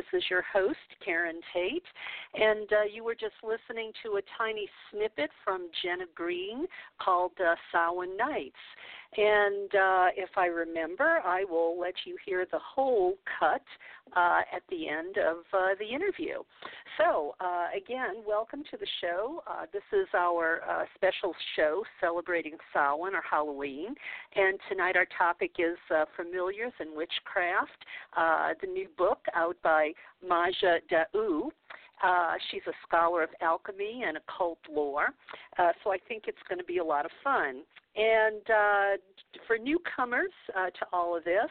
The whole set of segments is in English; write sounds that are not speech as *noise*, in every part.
This is your host, Karen Tate, and uh, you were just listening to a tiny snippet from Jenna Green called uh, Samhain Nights. And uh, if I remember, I will let you hear the whole cut uh, at the end of uh, the interview. So, uh, again, welcome to the show. Uh, this is our uh, special show celebrating Samhain or Halloween. And tonight our topic is Familiars and Witchcraft, the new book out by Maja D'Aoust. Uh, she's a scholar of alchemy and occult lore, uh, so I think it's going to be a lot of fun. And uh, for newcomers uh, to all of this,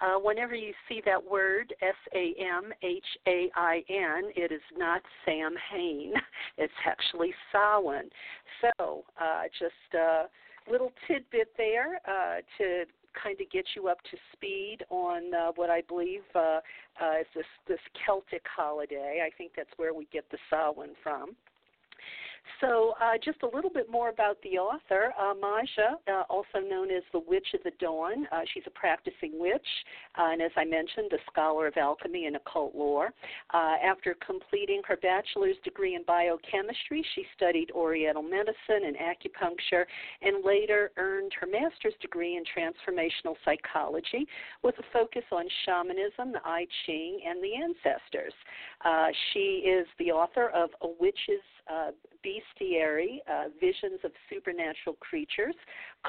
uh, whenever you see that word S A M H A I N, it is not Sam Hain. *laughs* It's actually Samhain. So uh, just a little tidbit there uh, to kind of get you up to speed on uh, what I believe uh, uh, is this this Celtic holiday. I think that's where we get the Samhain from. So, uh, just a little bit more about the author, uh, Maja, uh, also known as the Witch of the Dawn. Uh, she's a practicing witch, uh, and as I mentioned, a scholar of alchemy and occult lore. Uh, after completing her bachelor's degree in biochemistry, she studied Oriental medicine and acupuncture, and later earned her master's degree in transformational psychology with a focus on shamanism, the I Ching, and the ancestors. she is the author of A Witch's uh, Bestiary uh, Visions of Supernatural Creatures,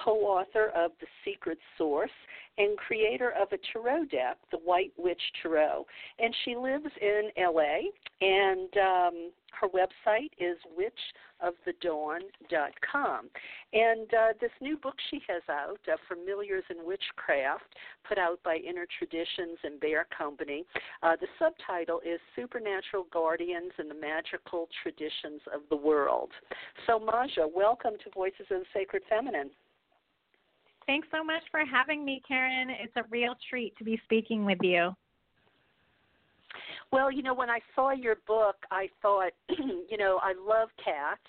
co author of The Secret Source, and creator of a tarot deck, the White Witch Tarot. And she lives in LA, and um, her website is witchofthedawn.com. And uh, this new book she has out, uh, Familiars in Witchcraft, put out by Inner Traditions and Bear Company, uh, the subtitle is Supernatural Guardians and the Magical Traditions of the World. So, Maja, welcome to Voices of the Sacred Feminine. Thanks so much for having me, Karen. It's a real treat to be speaking with you. Well, you know, when I saw your book, I thought, *clears throat* you know, I love cats,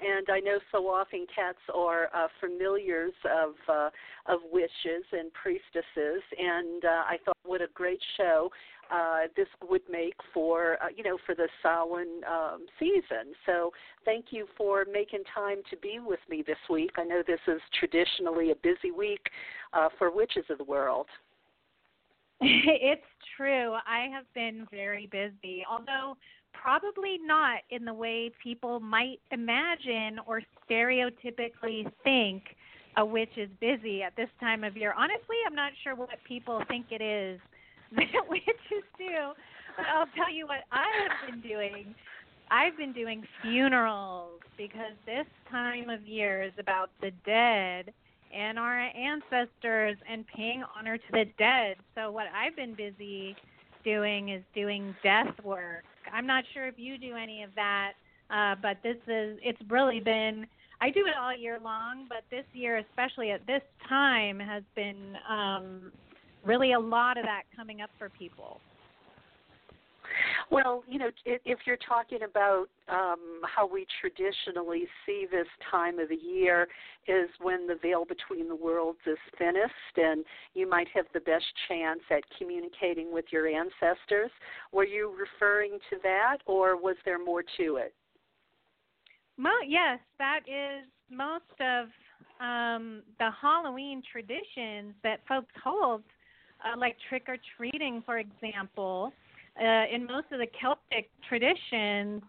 and I know so often cats are uh, familiars of uh, of witches and priestesses, and uh, I thought, what a great show uh, this would make for uh, you know for the Samhain um, season. So thank you for making time to be with me this week. I know this is traditionally a busy week uh, for witches of the world. *laughs* it's true. I have been very busy, although probably not in the way people might imagine or stereotypically think a witch is busy at this time of year. Honestly, I'm not sure what people think it is *laughs* that witches do. But I'll tell you what I have been doing. I've been doing funerals because this time of year is about the dead and our ancestors and paying honor to the dead. So what I've been busy doing is doing death work. I'm not sure if you do any of that, uh, but this is it's really been I do it all year long, but this year, especially at this time, has been um, really a lot of that coming up for people. Well, you know, if you're talking about um, how we traditionally see this time of the year is when the veil between the worlds is thinnest and you might have the best chance at communicating with your ancestors. Were you referring to that or was there more to it? Mo- yes, that is most of um, the Halloween traditions that folks hold, uh, like trick or treating, for example uh, in most of the Celtic traditions,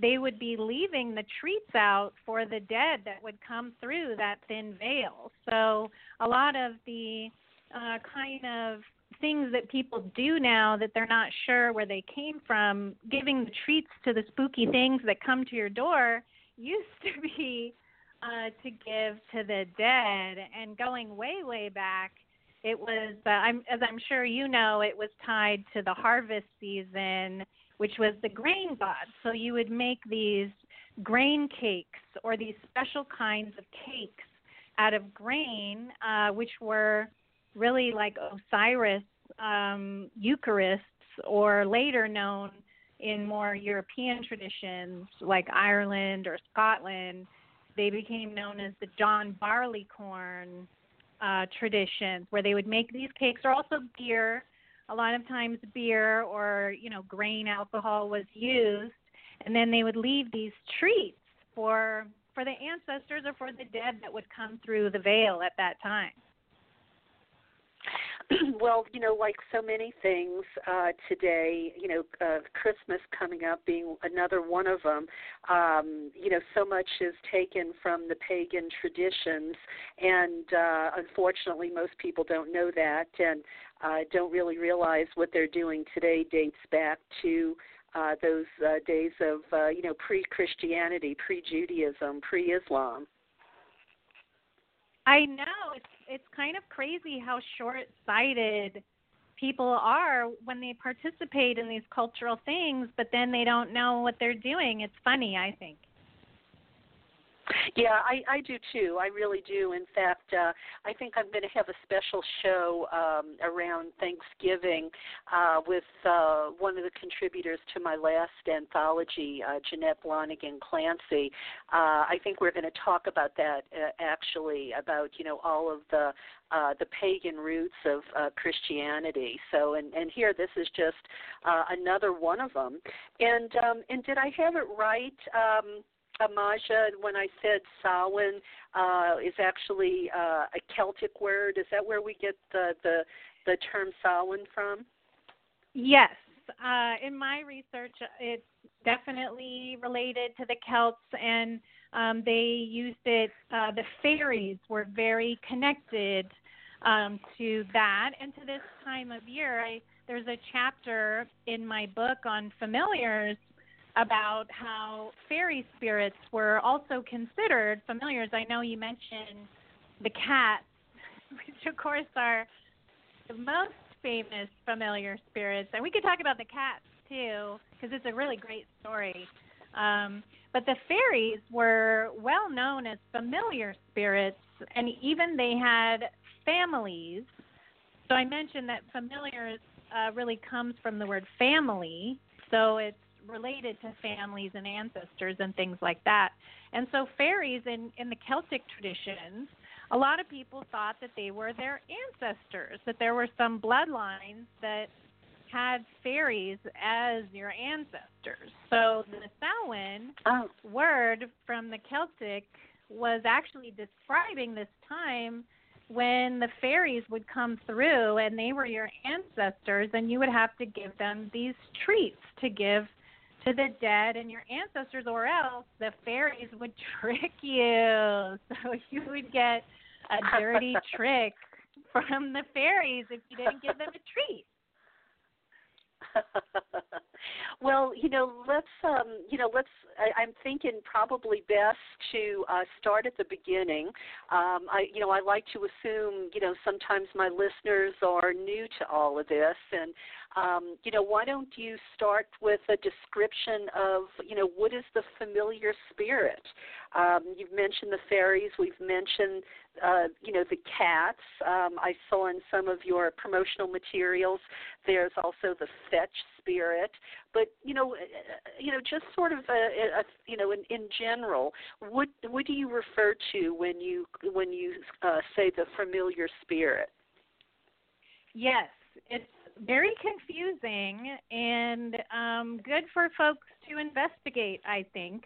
they would be leaving the treats out for the dead that would come through that thin veil. So a lot of the uh, kind of things that people do now that they're not sure where they came from, giving the treats to the spooky things that come to your door used to be uh, to give to the dead. And going way, way back, it was uh, I'm as I'm sure you know, it was tied to the harvest season, which was the grain god. So you would make these grain cakes or these special kinds of cakes out of grain, uh, which were really like Osiris um, Eucharists, or later known in more European traditions like Ireland or Scotland, they became known as the John Barleycorn uh, traditions, where they would make these cakes, or also beer. A lot of times, beer or you know grain alcohol was used, and then they would leave these treats for for the ancestors or for the dead that would come through the veil at that time. *clears throat* well, you know, like so many things uh, today, you know, uh, Christmas coming up being another one of them. Um, you know, so much is taken from the pagan traditions, and uh, unfortunately, most people don't know that and uh, don't really realize what they're doing today dates back to. Uh, those uh, days of uh, you know pre-Christianity, pre-Judaism, pre-Islam. I know it's it's kind of crazy how short-sighted people are when they participate in these cultural things, but then they don't know what they're doing. It's funny, I think. Yeah, I, I do too. I really do. In fact, uh, I think I'm going to have a special show um, around Thanksgiving uh, with uh, one of the contributors to my last anthology, uh, Jeanette Blonigan Clancy. Uh, I think we're going to talk about that uh, actually, about you know all of the uh, the pagan roots of uh, Christianity. So, and, and here this is just uh, another one of them. And um, and did I have it right? Um, Amaja, when I said Samhain, uh, is actually uh, a Celtic word. Is that where we get the the, the term Samhain from? Yes. Uh, in my research, it's definitely related to the Celts, and um, they used it. Uh, the fairies were very connected um, to that, and to this time of year. I, there's a chapter in my book on familiars about how fairy spirits were also considered familiars. I know you mentioned the cats, *laughs* which of course are the most famous familiar spirits, and we could talk about the cats too because it's a really great story. Um, but the fairies were well known as familiar spirits, and even they had families. So I mentioned that familiars uh, really comes from the word family. So it's related to families and ancestors and things like that. And so fairies in in the Celtic traditions, a lot of people thought that they were their ancestors, that there were some bloodlines that had fairies as your ancestors. So the Samhain oh. word from the Celtic was actually describing this time when the fairies would come through and they were your ancestors and you would have to give them these treats to give to the dead and your ancestors, or else the fairies would *laughs* trick you. So you would get a dirty *laughs* trick from the fairies if you didn't give them a treat. *laughs* well, you know, let's um, you know, let's. I, I'm thinking probably best to uh, start at the beginning. Um, I, you know, I like to assume, you know, sometimes my listeners are new to all of this, and um, you know, why don't you start with a description of, you know, what is the familiar spirit? Um, you've mentioned the fairies. We've mentioned, uh, you know, the cats. Um, I saw in some of your promotional materials. There's also the fetch spirit. But you know, uh, uh, you know, just sort of, a, a, you know, in, in general, what what do you refer to when you when you uh, say the familiar spirit? Yes, it's very confusing and um, good for folks to investigate, I think.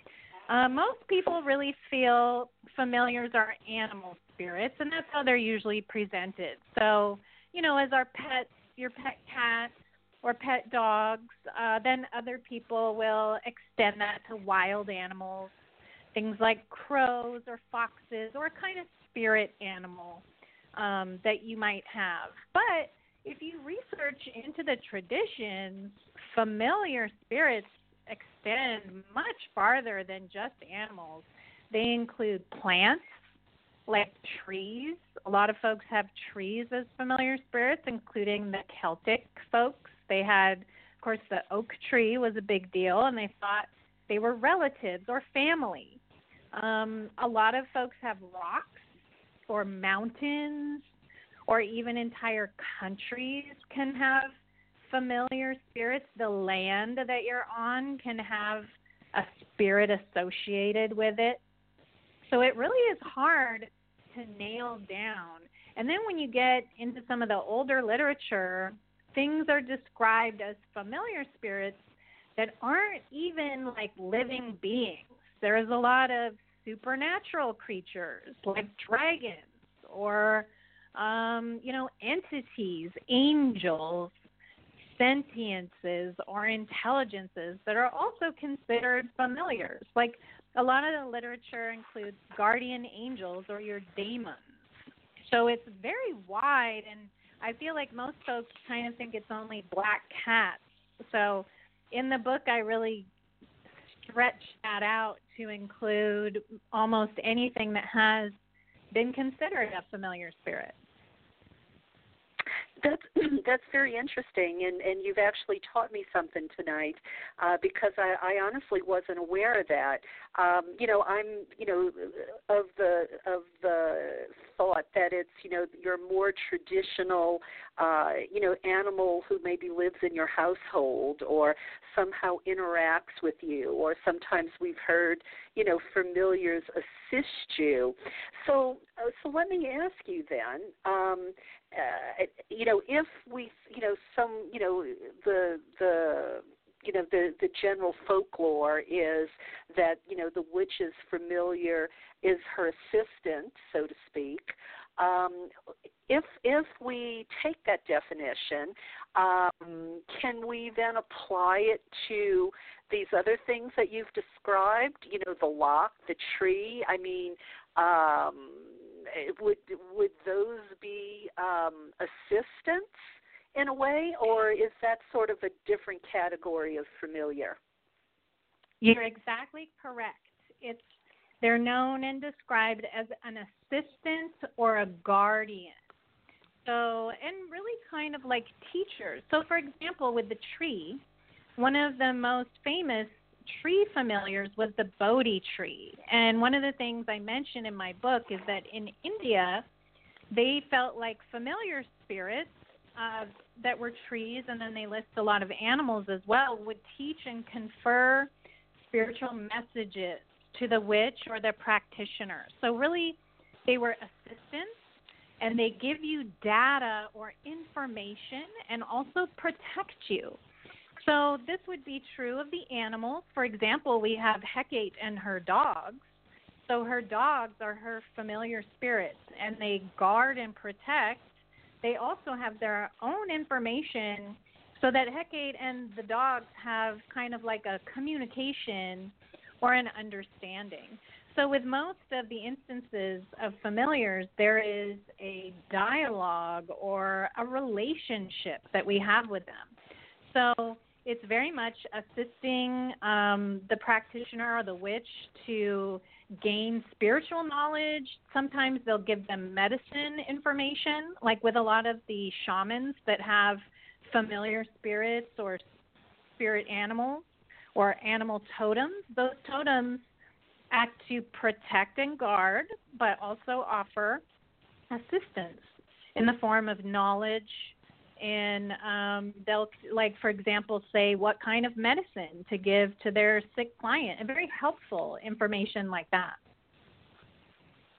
Uh, most people really feel familiars are animal spirits, and that's how they're usually presented. So, you know, as our pets, your pet cat or pet dogs, uh, then other people will extend that to wild animals, things like crows or foxes, or a kind of spirit animal um, that you might have. But if you research into the traditions, familiar spirits extend much farther than just animals. They include plants, like trees. A lot of folks have trees as familiar spirits, including the Celtic folks. They had, of course, the oak tree was a big deal, and they thought they were relatives or family. Um, a lot of folks have rocks or mountains or even entire countries can have familiar spirits. The land that you're on can have a spirit associated with it. So it really is hard to nail down. And then when you get into some of the older literature, things are described as familiar spirits that aren't even like living beings. There is a lot of supernatural creatures like dragons or um, you know entities, angels, sentiences or intelligences that are also considered familiars. Like a lot of the literature includes guardian angels or your daemons. So it's very wide, and I feel like most folks kind of think it's only black cats. So in the book, I really stretch that out to include almost anything that has been considered a familiar spirit. That's *clears throat* that's very interesting, and and you've actually taught me something tonight, uh, because I, I honestly wasn't aware of that. Um, you know, I'm you know of the of the thought that it's you know your more traditional, uh, you know, animal who maybe lives in your household or somehow interacts with you, or sometimes we've heard you know familiars assist you. So uh, so let me ask you then. Um, uh, you know, if we, you know, some, you know, the the you know the the general folklore is that you know the witch's familiar is her assistant, so to speak. Um, if if we take that definition, um, can we then apply it to these other things that you've described? You know, the lock, the tree. I mean, um, would would those be um, assistants in a way, or is that sort of a different category of familiar? You're exactly correct. It's they're known and described as an assistant or a guardian. So, and really kind of like teachers. So, for example, with the tree, one of the most famous tree familiars was the Bodhi tree. And one of the things I mention in my book is that in India, they felt like familiar spirits uh, that were trees, and then they list a lot of animals as well, would teach and confer spiritual messages to the witch or the practitioner. So, really, they were assistants and they give you data or information and also protect you. So this would be true of the animals. For example, we have Hecate and her dogs. So her dogs are her familiar spirits and they guard and protect. They also have their own information so that Hecate and the dogs have kind of like a communication or an understanding. So, with most of the instances of familiars, there is a dialogue or a relationship that we have with them. So, it's very much assisting um, the practitioner or the witch to gain spiritual knowledge. Sometimes they'll give them medicine information, like with a lot of the shamans that have familiar spirits or spirit animals or animal totems. Those totems act to protect and guard, but also offer assistance in the form of knowledge and um, they'll like for example say what kind of medicine to give to their sick client and very helpful information like that.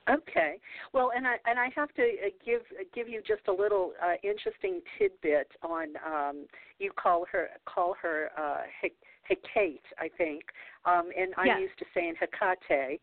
Okay. Well and i and i have to uh, give give you just a little uh, interesting tidbit on um, you call her call her uh, Hecate, I think, um, and I'm yes. used to saying Hecate.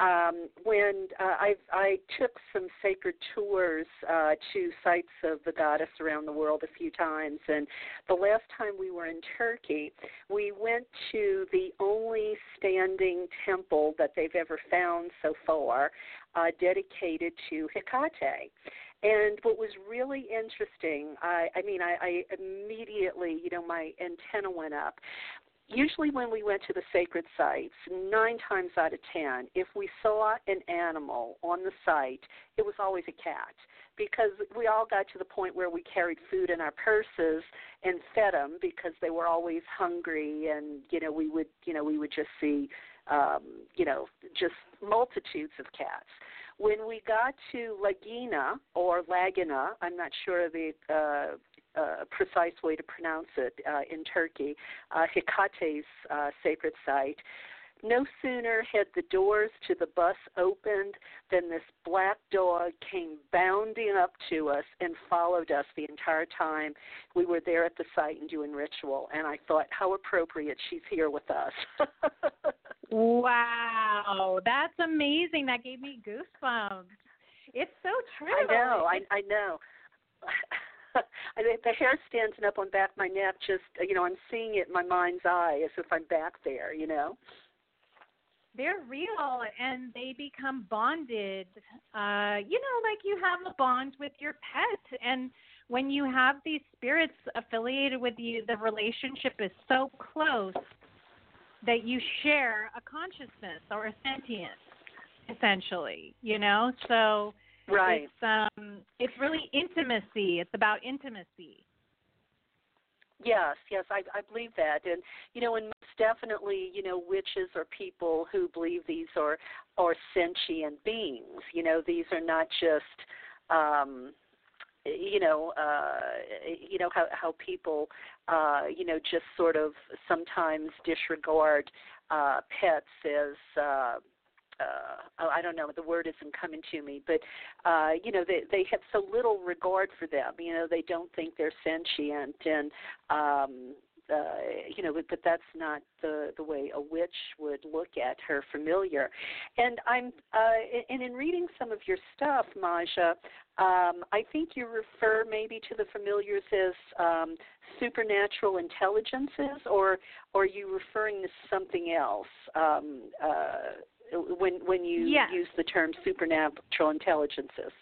Um, when uh, I, I took some sacred tours uh, to sites of the goddess around the world a few times, and the last time we were in Turkey, we went to the only standing temple that they've ever found so far, uh, dedicated to Hecate. And what was really interesting, I, I mean, I, I immediately, you know, my antenna went up usually when we went to the sacred sites, nine times out of ten, if we saw an animal on the site, it was always a cat. Because we all got to the point where we carried food in our purses and fed them because they were always hungry and you know we would you know we would just see um you know just multitudes of cats. When we got to Lagina or Lagina, I'm not sure the uh, uh, precise way to pronounce it uh, in Turkey, uh, Hekate's uh, sacred site. No sooner had the doors to the bus opened than this black dog came bounding up to us and followed us the entire time we were there at the site and doing ritual. And I thought, how appropriate she's here with us. *laughs* wow, that's amazing. That gave me goosebumps. It's so true. I know. I, I know. *laughs* I the hair standing up on back of my neck. Just you know, I'm seeing it in my mind's eye as if I'm back there. You know. They're real and they become bonded. Uh, you know, like you have a bond with your pet, and when you have these spirits affiliated with you, the relationship is so close that you share a consciousness or a sentience, essentially. You know, so Right. It's um it's really intimacy. It's about intimacy. Yes, yes, I, I believe that, and you know, and most definitely, you know, witches are people who believe these are are sentient beings. You know, these are not just, um, you know, uh, you know how how people, uh, you know, just sort of sometimes disregard uh, pets as. Uh, uh, oh, I don't know, the word isn't coming to me, but uh, you know, they they have so little regard for them. You know, they don't think they're sentient, and um, uh, you know, but, but that's not the the way a witch would look at her familiar. And I'm uh, and in reading some of your stuff, Maja, um, I think you refer maybe to the familiars as um, supernatural intelligences, or, or are you referring to something else? Um, uh, when when you yes. use the term supernatural intelligences.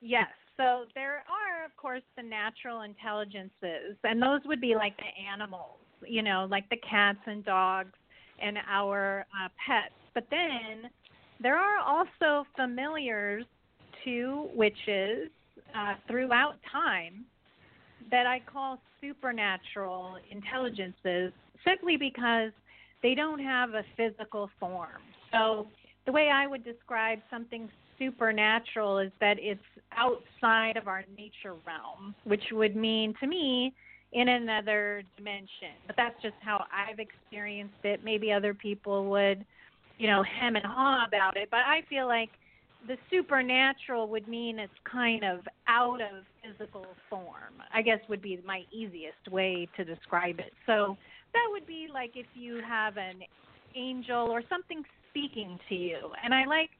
Yes. So there are, of course, the natural intelligences, and those would be like the animals, you know, like the cats and dogs and our uh, pets. But then there are also familiars to witches uh, throughout time that I call supernatural intelligences simply because they don't have a physical form. So the way I would describe something supernatural is that it's outside of our nature realm, which would mean to me in another dimension. But that's just how I've experienced it. Maybe other people would, you know, hem and haw about it. But I feel like the supernatural would mean it's kind of out of physical form. I guess would be my easiest way to describe it. So that would be like if you have an angel or something speaking to you. And I like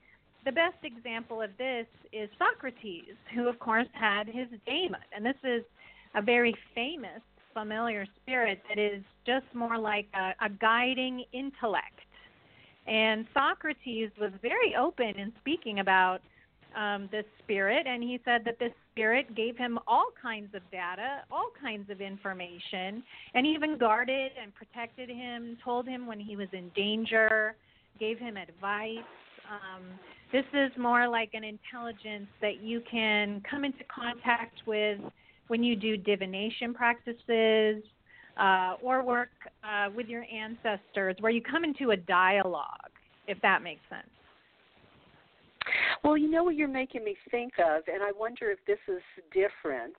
the best example of this is Socrates, who of course had his daemon. And this is a very famous familiar spirit that is just more like a, a guiding intellect. And Socrates was very open in speaking about um, this spirit, and he said that this spirit gave him all kinds of data, all kinds of information, and even guarded and protected him, told him when he was in danger, gave him advice. Um, this is more like an intelligence that you can come into contact with when you do divination practices uh, or work uh, with your ancestors, where you come into a dialogue, if that makes sense. Well, you know what you're making me think of, and I wonder if this is different.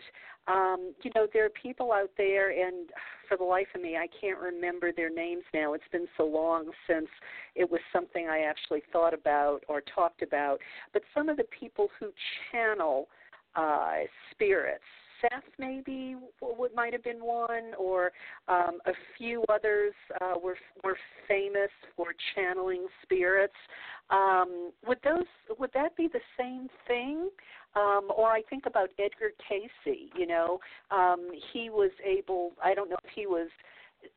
Um, you know, there are people out there, and for the life of me, I can't remember their names now. It's been so long since it was something I actually thought about or talked about. But some of the people who channel uh, spirits, Seth maybe what might have been one, or um, a few others uh, were were famous for channeling spirits. Um, would those would that be the same thing? Um, or I think about Edgar Cayce, You know, um, he was able. I don't know if he was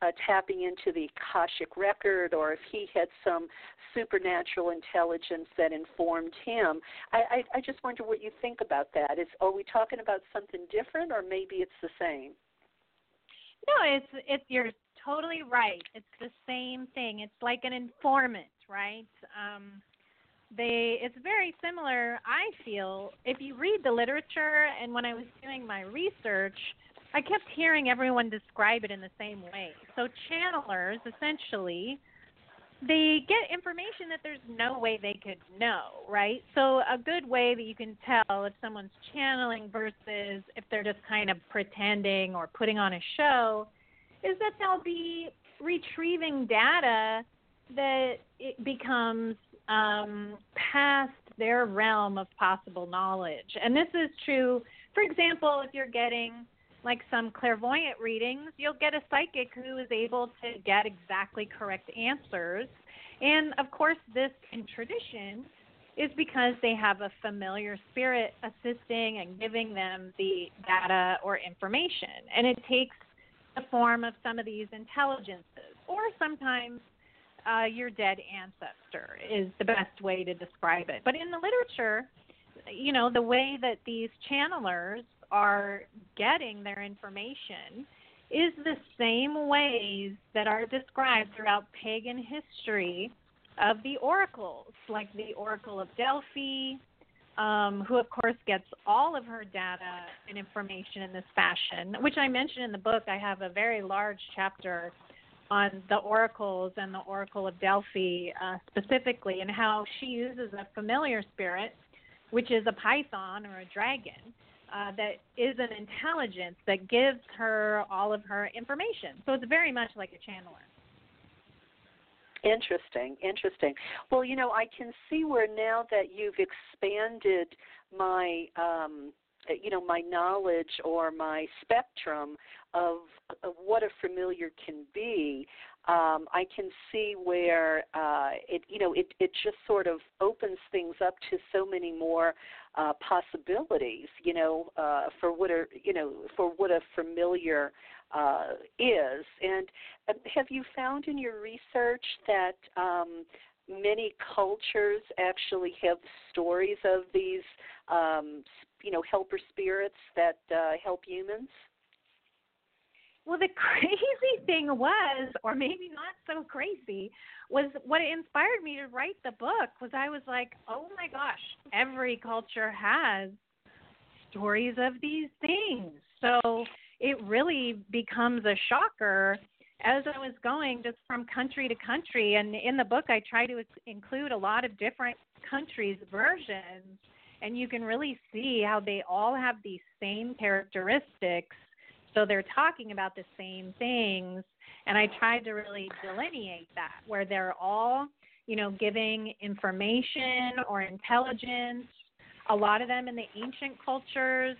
uh, tapping into the Akashic record or if he had some supernatural intelligence that informed him. I, I, I just wonder what you think about that. Is are we talking about something different or maybe it's the same? No, it's it's you're totally right. It's the same thing. It's like an informant, right? Um, they it's very similar i feel. If you read the literature and when i was doing my research i kept hearing everyone describe it in the same way. So channelers essentially they get information that there's no way they could know right? So a good way that you can tell if someone's channeling versus if they're just kind of pretending or putting on a show is that they'll be retrieving data that it becomes um, past their realm of possible knowledge. And this is true, for example, if you're getting like some clairvoyant readings, you'll get a psychic who is able to get exactly correct answers. And of course, this in tradition is because they have a familiar spirit assisting and giving them the data or information. And it takes the form of some of these intelligences, or sometimes uh, your dead ancestor is the best way to describe it. But in the literature, you know, the way that these channelers are getting their information is the same ways that are described throughout pagan history of the oracles, like the Oracle of Delphi, um, who of course gets all of her data and information in this fashion, which I mentioned in the book. I have a very large chapter on the oracles and the Oracle of Delphi uh, specifically, and how she uses a familiar spirit, which is a python or a dragon, uh, that is an intelligence that gives her all of her information. So it's very much like a channeler. Interesting, interesting. Well, you know, I can see where now that you've expanded my um, you know my knowledge or my spectrum of, of what a familiar can be um, I can see where uh, it you know it it just sort of opens things up to so many more uh, possibilities you know uh, for what are you know for what a familiar uh, is and uh, have you found in your research that um, many cultures actually have stories of these um, you know helper spirits that uh, help humans? Well, the *laughs* crazy thing was, or maybe not so crazy, was what inspired me to write the book. Was I was like, oh my gosh, every culture has stories of these things. So it really becomes a shocker as I was going just from country to country. And in the book, I try to include a lot of different countries' versions and you can really see how they all have these same characteristics. So they're talking about the same things, and I tried to really delineate that where they're all, you know, giving information or intelligence. A lot of them in the ancient cultures,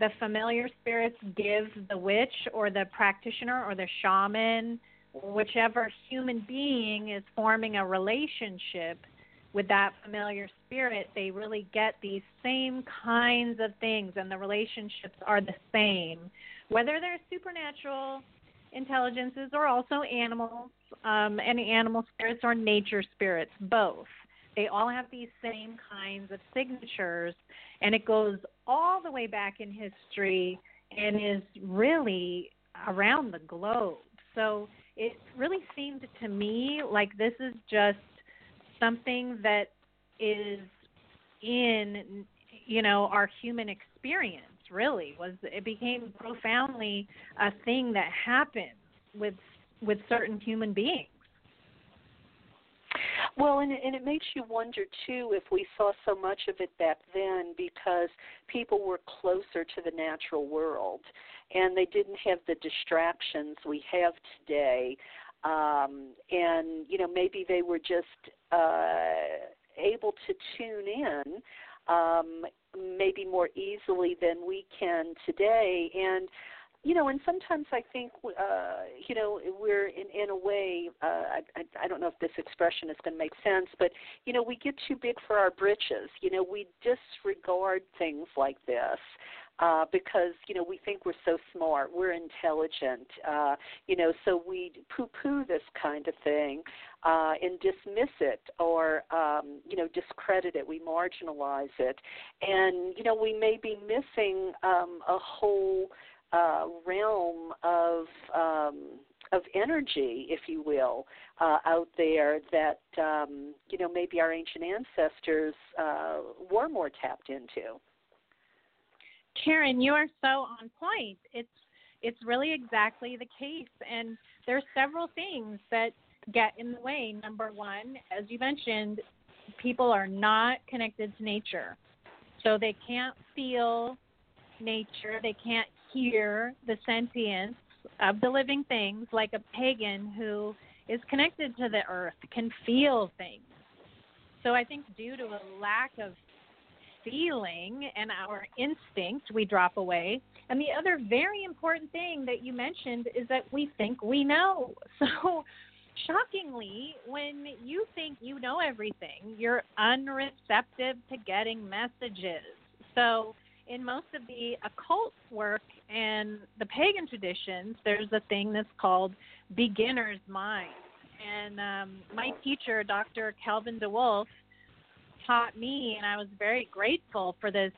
the familiar spirits give the witch or the practitioner or the shaman, whichever human being is forming a relationship with that familiar spirit, they really get these same kinds of things, and the relationships are the same. Whether they're supernatural intelligences or also animals, um, and animal spirits or nature spirits, both. They all have these same kinds of signatures, and it goes all the way back in history and is really around the globe. So it really seemed to me like this is just something that is in you know our human experience really was it became profoundly a thing that happens with with certain human beings. Well, and, and it makes you wonder too if we saw so much of it back then because people were closer to the natural world and they didn't have the distractions we have today. Um, and you know maybe they were just uh, able to tune in um, maybe more easily than we can today. And you know and sometimes i think uh you know we're in in a way uh I, I don't know if this expression is going to make sense but you know we get too big for our britches. You know we disregard things like this uh, because you know we think we're so smart, we're intelligent, uh, you know, so we poo-poo this kind of thing uh, and dismiss it or um, you know discredit it. We marginalize it, and you know we may be missing um, a whole uh, realm of um, of energy, if you will, uh, out there that um, you know maybe our ancient ancestors uh, were more tapped into. Karen, you are so on point. It's it's really exactly the case, and there's several things that get in the way. Number one, as you mentioned, people are not connected to nature, so they can't feel nature. They can't hear the sentience of the living things like a pagan who is connected to the earth can feel things. So I think due to a lack of feeling and our instinct, we drop away. And the other very important thing that you mentioned is that we think we know. *laughs* So shockingly, when you think you know everything, you're unreceptive to getting messages. So in most of the occult work and the pagan traditions, there's a thing that's called beginner's mind. And um, my teacher, Dr. Calvin DeWolf, taught me, and I was very grateful for this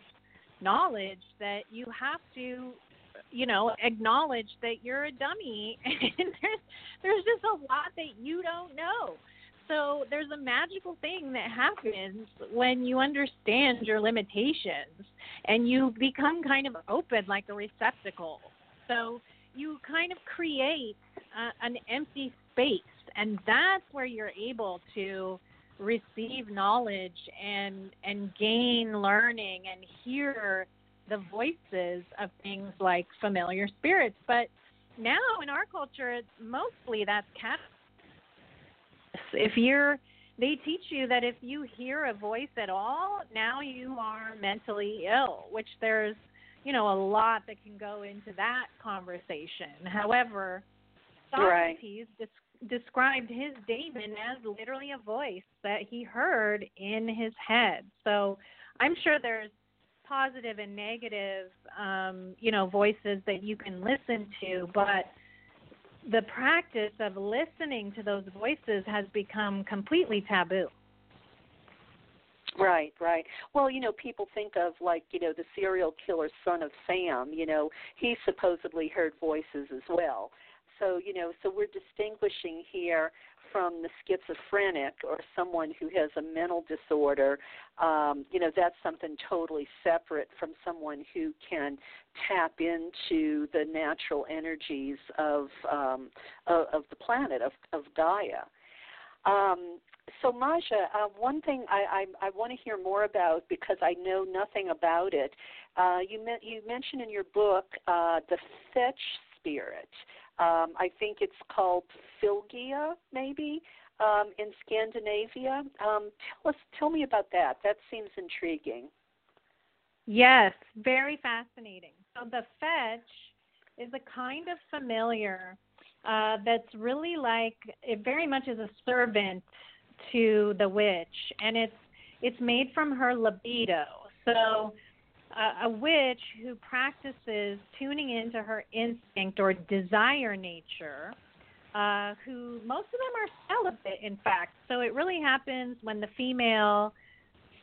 knowledge that you have to, you know, acknowledge that you're a dummy, *laughs* and there's there's just a lot that you don't know. So there's a magical thing that happens when you understand your limitations and you become kind of open like a receptacle. So you kind of create uh, an empty space, and that's where you're able to receive knowledge and and gain learning and hear the voices of things like familiar spirits. But now in our culture, it's mostly that's cat if you're they teach you that if you hear a voice at all, now you are mentally ill, which there's, you know, a lot that can go into that conversation. However, Socrates right. Des- described his daemon as literally a voice that he heard in his head. So I'm sure there's positive and negative, um, you know, voices that you can listen to, but the practice of listening to those voices has become completely taboo. Right, right. Well, you know, people think of like, you know, the serial killer son of Sam, you know, he supposedly heard voices as well. So, you know, so we're distinguishing here from the schizophrenic or someone who has a mental disorder, um, you know, that's something totally separate from someone who can tap into the natural energies of um, of, of the planet of, of Gaia. Um, so, Maja, uh, one thing I, I, I want to hear more about because I know nothing about it. Uh, you, me- you mentioned in your book uh, the fetch spirit. Um, I think it's called Fylgja, maybe um, in Scandinavia. Um, tell us, tell me about that. That seems intriguing. Yes, very fascinating. So the fetch is a kind of familiar uh, that's really like it very much is a servant to the witch, and it's it's made from her libido. So a, witch who practices tuning into her instinct or desire nature, uh, who most of them are celibate, in fact. So it really happens when the female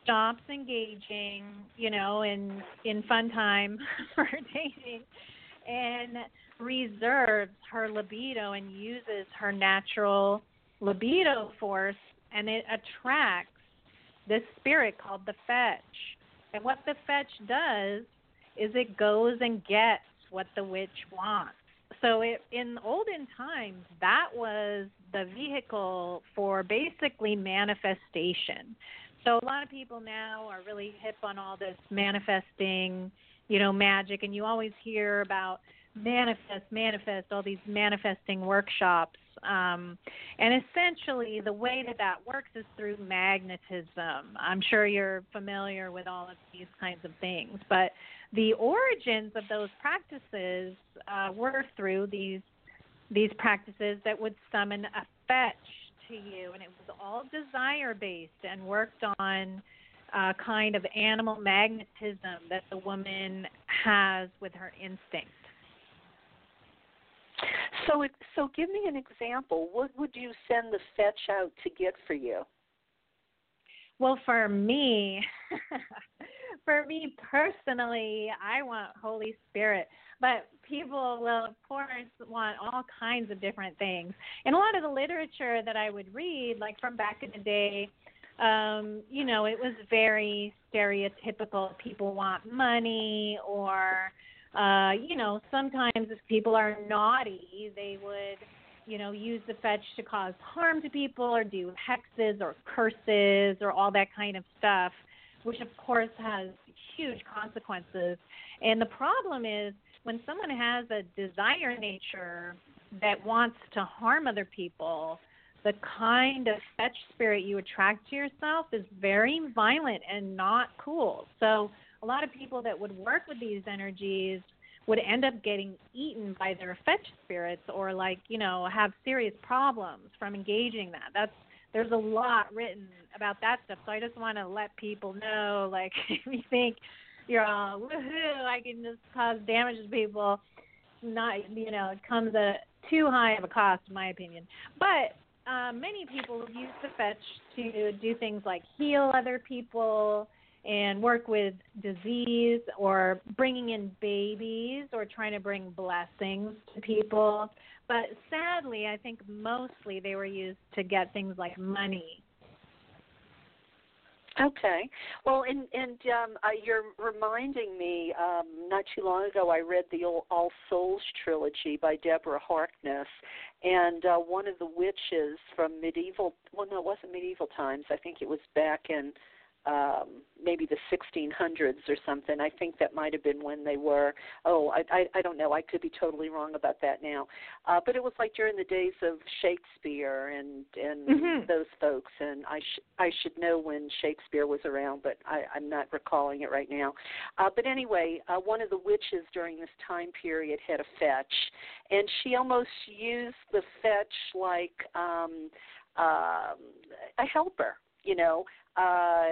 stops engaging, you know, in in fun time *laughs* for dating, and reserves her libido and uses her natural libido force, and it attracts this spirit called the fetch. And what the fetch does is it goes and gets what the witch wants. So it, in olden times, that was the vehicle for basically manifestation. So a lot of people now are really hip on all this manifesting, you know, magic, and you always hear about manifest, manifest, all these manifesting workshops. Um, and essentially, the way that that works is through magnetism. I'm sure you're familiar with all of these kinds of things, but the origins of those practices uh, were through these these practices that would summon a fetch to you, and it was all desire based and worked on uh, kind of animal magnetism that the woman has with her instinct. So, so give me an example. What would you send the fetch out to get for you? Well, for me, *laughs* for me personally, I want Holy Spirit, but people will, of course, want all kinds of different things. And a lot of the literature that I would read, like from back in the day, um, you know, it was very stereotypical. People want money, or, uh, you know, sometimes if people are naughty, they would you know, use the fetch to cause harm to people or do hexes or curses or all that kind of stuff, which of course has huge consequences. And the problem is when someone has a desire nature that wants to harm other people, the kind of fetch spirit you attract to yourself is very violent and not cool. So, a lot of people that would work with these energies would end up getting eaten by their fetch spirits or like you know have serious problems from engaging that. That's there's a lot written about that stuff so i just want to let people know like *laughs* if you think you're all woohoo i can just cause damage to people not you know it comes at too high of a cost in my opinion. But uh, many people use the fetch to do things like heal other people and work with disease or bringing in babies or trying to bring blessings to people. But sadly, I think mostly they were used to get things like money. Okay. Well, and and um, uh, you're reminding me. Um, not too long ago, I read the All Souls trilogy by Deborah Harkness, and uh, one of the witches from medieval. Well, no, it wasn't medieval times. I think it was back in um, maybe the 1600s or something. I think that might have been when they were. Oh, I, I I don't know. I could be totally wrong about that now. Uh, but it was like during the days of Shakespeare and and mm-hmm. those folks. And I sh- I should know when Shakespeare was around, but I, I'm not recalling it right now. Uh, but anyway, uh, one of the witches during this time period had a fetch, and she almost used the fetch like um, um, a helper you know uh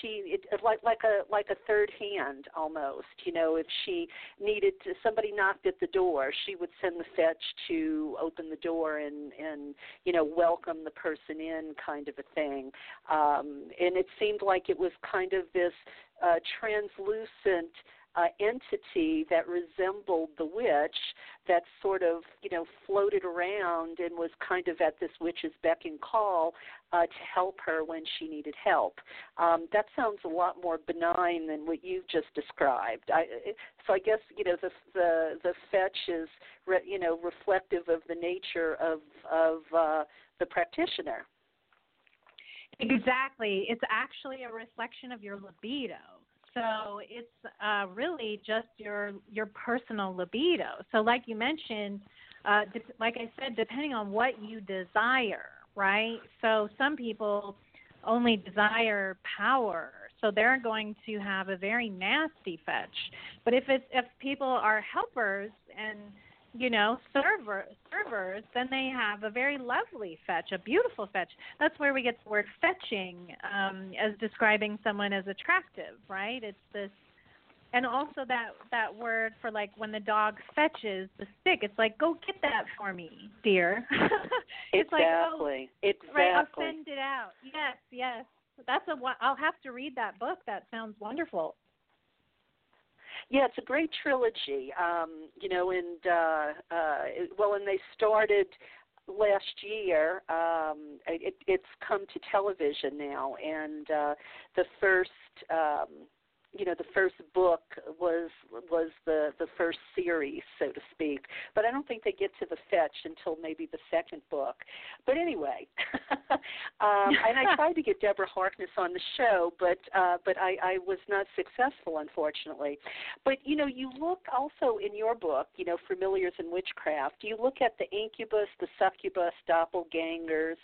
she it, like like a like a third hand almost you know if she needed to somebody knocked at the door she would send the fetch to open the door and and you know welcome the person in kind of a thing. Um and it seemed like it was kind of this uh translucent uh, entity that resembled the witch that sort of you know floated around and was kind of at this witch's beck and call uh, to help her when she needed help. Um, that sounds a lot more benign than what you've just described. I, so I guess you know the the the fetch is re, you know reflective of the nature of of uh, the practitioner. Exactly. It's actually a reflection of your libido so it's uh, really just your your personal libido. So, like you mentioned, uh, de- like I said, depending on what you desire, right? So, some people only desire power, so they're going to have a very nasty fetch. But if it's if people are helpers and you know, server servers, then they have a very lovely fetch, a beautiful fetch. That's where we get the word fetching um, as describing someone as attractive, right? It's this, and also that that word for like when the dog fetches the stick. It's like, go get that for me, dear. *laughs* it's exactly. like, oh, exactly. Right, I'll send it out. Yes, yes. That's a. I'll have to read that book. That sounds wonderful. Yeah, it's a great trilogy. Um, you know, and uh, uh, well, and they started last year. Um, it, it's come to television now, and uh, the first. Um, you know the first book was was the the first series so to speak. But i don't think they get to the fetch until maybe the second book. But anyway *laughs* um *laughs* and i tried to get deborah harkness on the show but uh but i i was not successful unfortunately. But you know you look also in your book you know familiars in witchcraft you look at the incubus the succubus doppelgangers.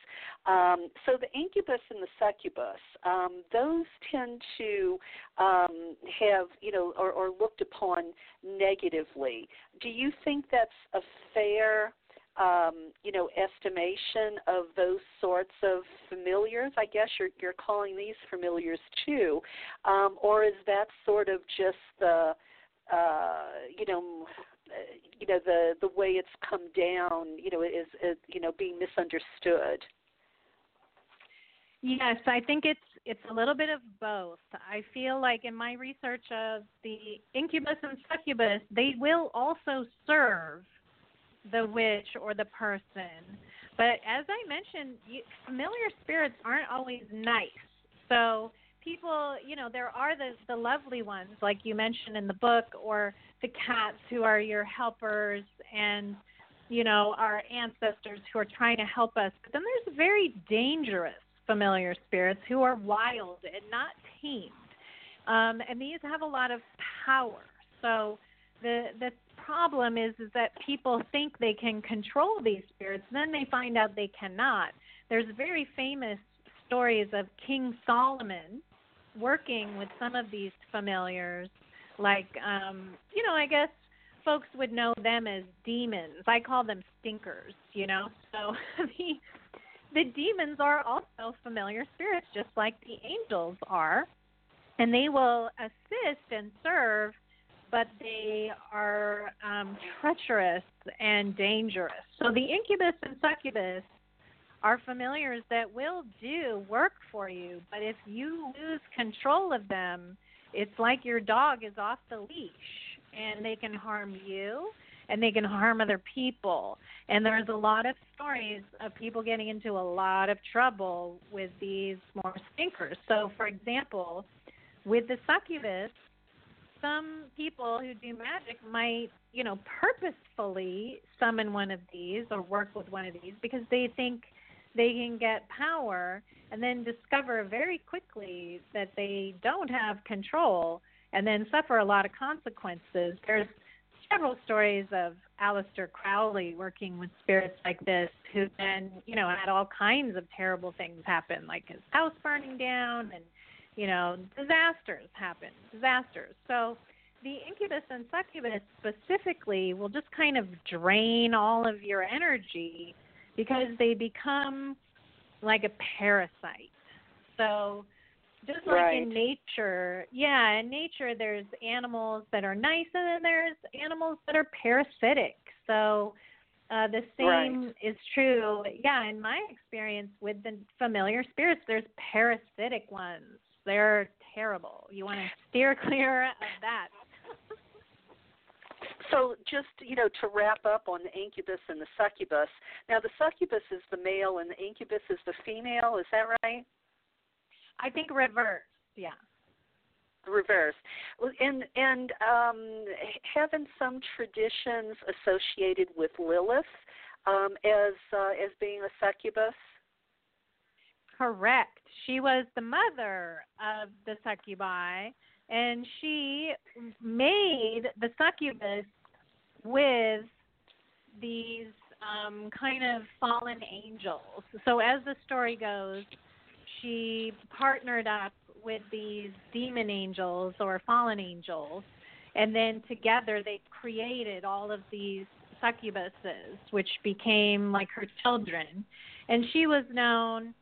Um so the incubus and the succubus um those tend to um have you know or, or looked upon negatively. Do you think that's a fair um, you know estimation of those sorts of familiars? I guess you're you're calling these familiars too, um, or is that sort of just the uh, you know you know the the way it's come down you know is, is you know being misunderstood Yes, I think it's it's a little bit of both. I feel like in my research of the incubus and succubus, they will also serve the witch or the person. But as I mentioned, familiar spirits aren't always nice. So people, you know, there are the the lovely ones like you mentioned in the book or the cats who are your helpers and you know, our ancestors who are trying to help us. But then there's very dangerous familiar spirits who are wild and not tamed. Um, and these have a lot of power. So the the problem is is that people think they can control these spirits, then they find out they cannot. There's very famous stories of King Solomon working with some of these familiars, like um, you know, I guess folks would know them as demons. I call them stinkers, you know. So *laughs* the the demons are also familiar spirits just like the angels are. And they will assist and serve, but they are um, treacherous and dangerous. So the incubus and succubus are familiars that will do work for you, but if you lose control of them, it's like your dog is off the leash and they can harm you and they can harm other people. And there's a lot of stories of people getting into a lot of trouble with these more stinkers. So, for example, with the succubus, some people who do magic might, you know, purposefully summon one of these or work with one of these because they think they can get power and then discover very quickly that they don't have control and then suffer a lot of consequences. There's several stories of Aleister Crowley working with spirits like this who then, you know, had all kinds of terrible things happen, like his house burning down and, you know, disasters happen, disasters. So the incubus and succubus specifically will just kind of drain all of your energy because they become like a parasite. So just like right. in nature yeah in nature there's animals that are nice and then there's animals that are parasitic. So uh, the same right. is true yeah in my experience with the familiar spirits there's parasitic ones. They're terrible. You want to steer *laughs* clear of that. So just you know to wrap up on the incubus and the succubus. Now the succubus is the male and the incubus is the female is that right I think reverse. Yeah. Reverse, and and um, having some traditions associated with Lilith um, as uh, as being a succubus. Correct. She was the mother of the succubi, and she made the succubus with these um, kind of fallen angels. So as the story goes, she partnered up with these demon angels or fallen angels, and then together they created all of these succubuses, which became like her children. And she was known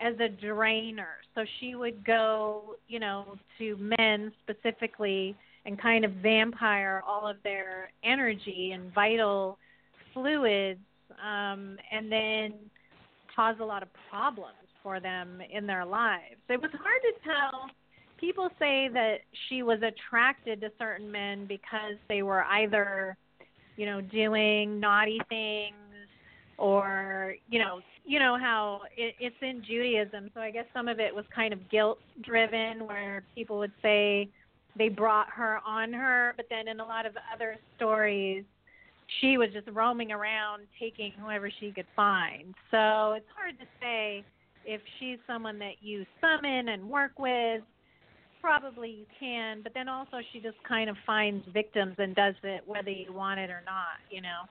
as a drainer. So she would go, you know, to men specifically and kind of vampire all of their energy and vital fluids um, and then cause a lot of problems for them in their lives. It was hard to tell. People say that she was attracted to certain men because they were either, you know, doing naughty things or, you know, you know how it, it's in Judaism. So I guess some of it was kind of guilt driven, where people would say they brought her on her, but then in a lot of other stories, she was just roaming around taking whoever she could find. So it's hard to say if she's someone that you summon and work with, probably you can, but then also she just kind of finds victims and does it whether you want it or not, you know.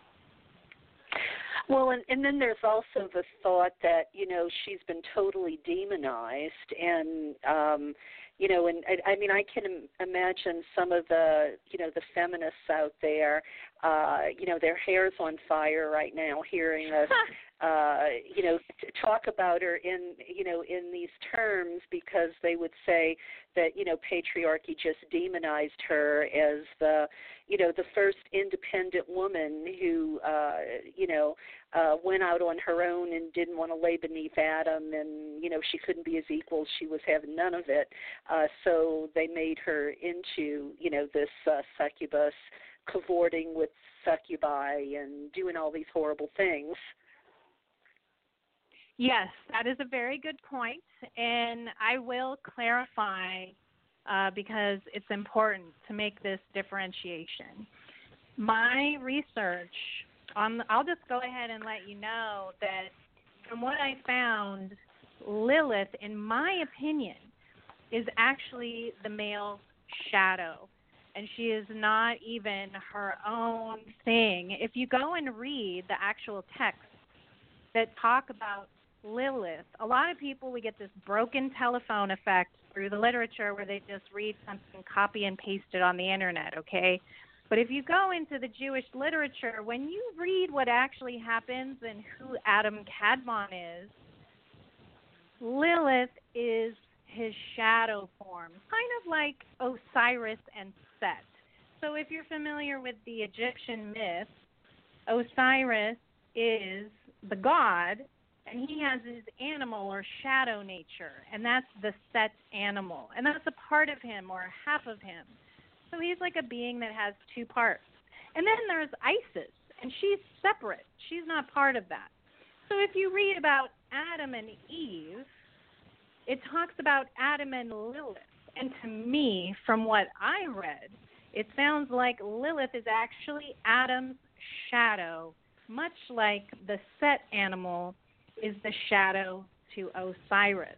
Well, and, and then there's also the thought that you know she's been totally demonized, and um, you know, and I, I mean, I can imagine some of the, you know, the feminists out there, uh, you know, their hair's on fire right now hearing us, *laughs* uh, you know, t- talk about her in, you know, in these terms because they would say that, you know, patriarchy just demonized her as the, you know, the first independent woman who, uh, you know, uh, went out on her own and didn't want to lay beneath Adam, and you know she couldn't be his equal. She was having none of it. Uh, so they made her into you know this uh, succubus, cavorting with succubi and doing all these horrible things. Yes, that is a very good point, and I will clarify uh, because it's important to make this differentiation. My research on, I'll just go ahead and let you know that from what I found, Lilith, in my opinion, is actually the male's shadow. And she is not even her own thing. If you go and read the actual texts that talk about Lilith, a lot of people, we get this broken telephone effect through the literature where they just read something, copy and paste it on the internet, okay? But if you go into the Jewish literature, when you read what actually happens and who Adam Kadmon is, Lilith is his shadow form, kind of like Osiris and Set. So if you're familiar with the Egyptian myth, Osiris is the god and he has his animal or shadow nature, and that's the set animal, and that's a part of him or half of him. So he's like a being that has two parts. And then there's Isis, and she's separate. She's not part of that. So if you read about Adam and Eve, it talks about Adam and Lilith. And to me, from what I read, it sounds like Lilith is actually Adam's shadow, much like the set animal is the shadow to Osiris.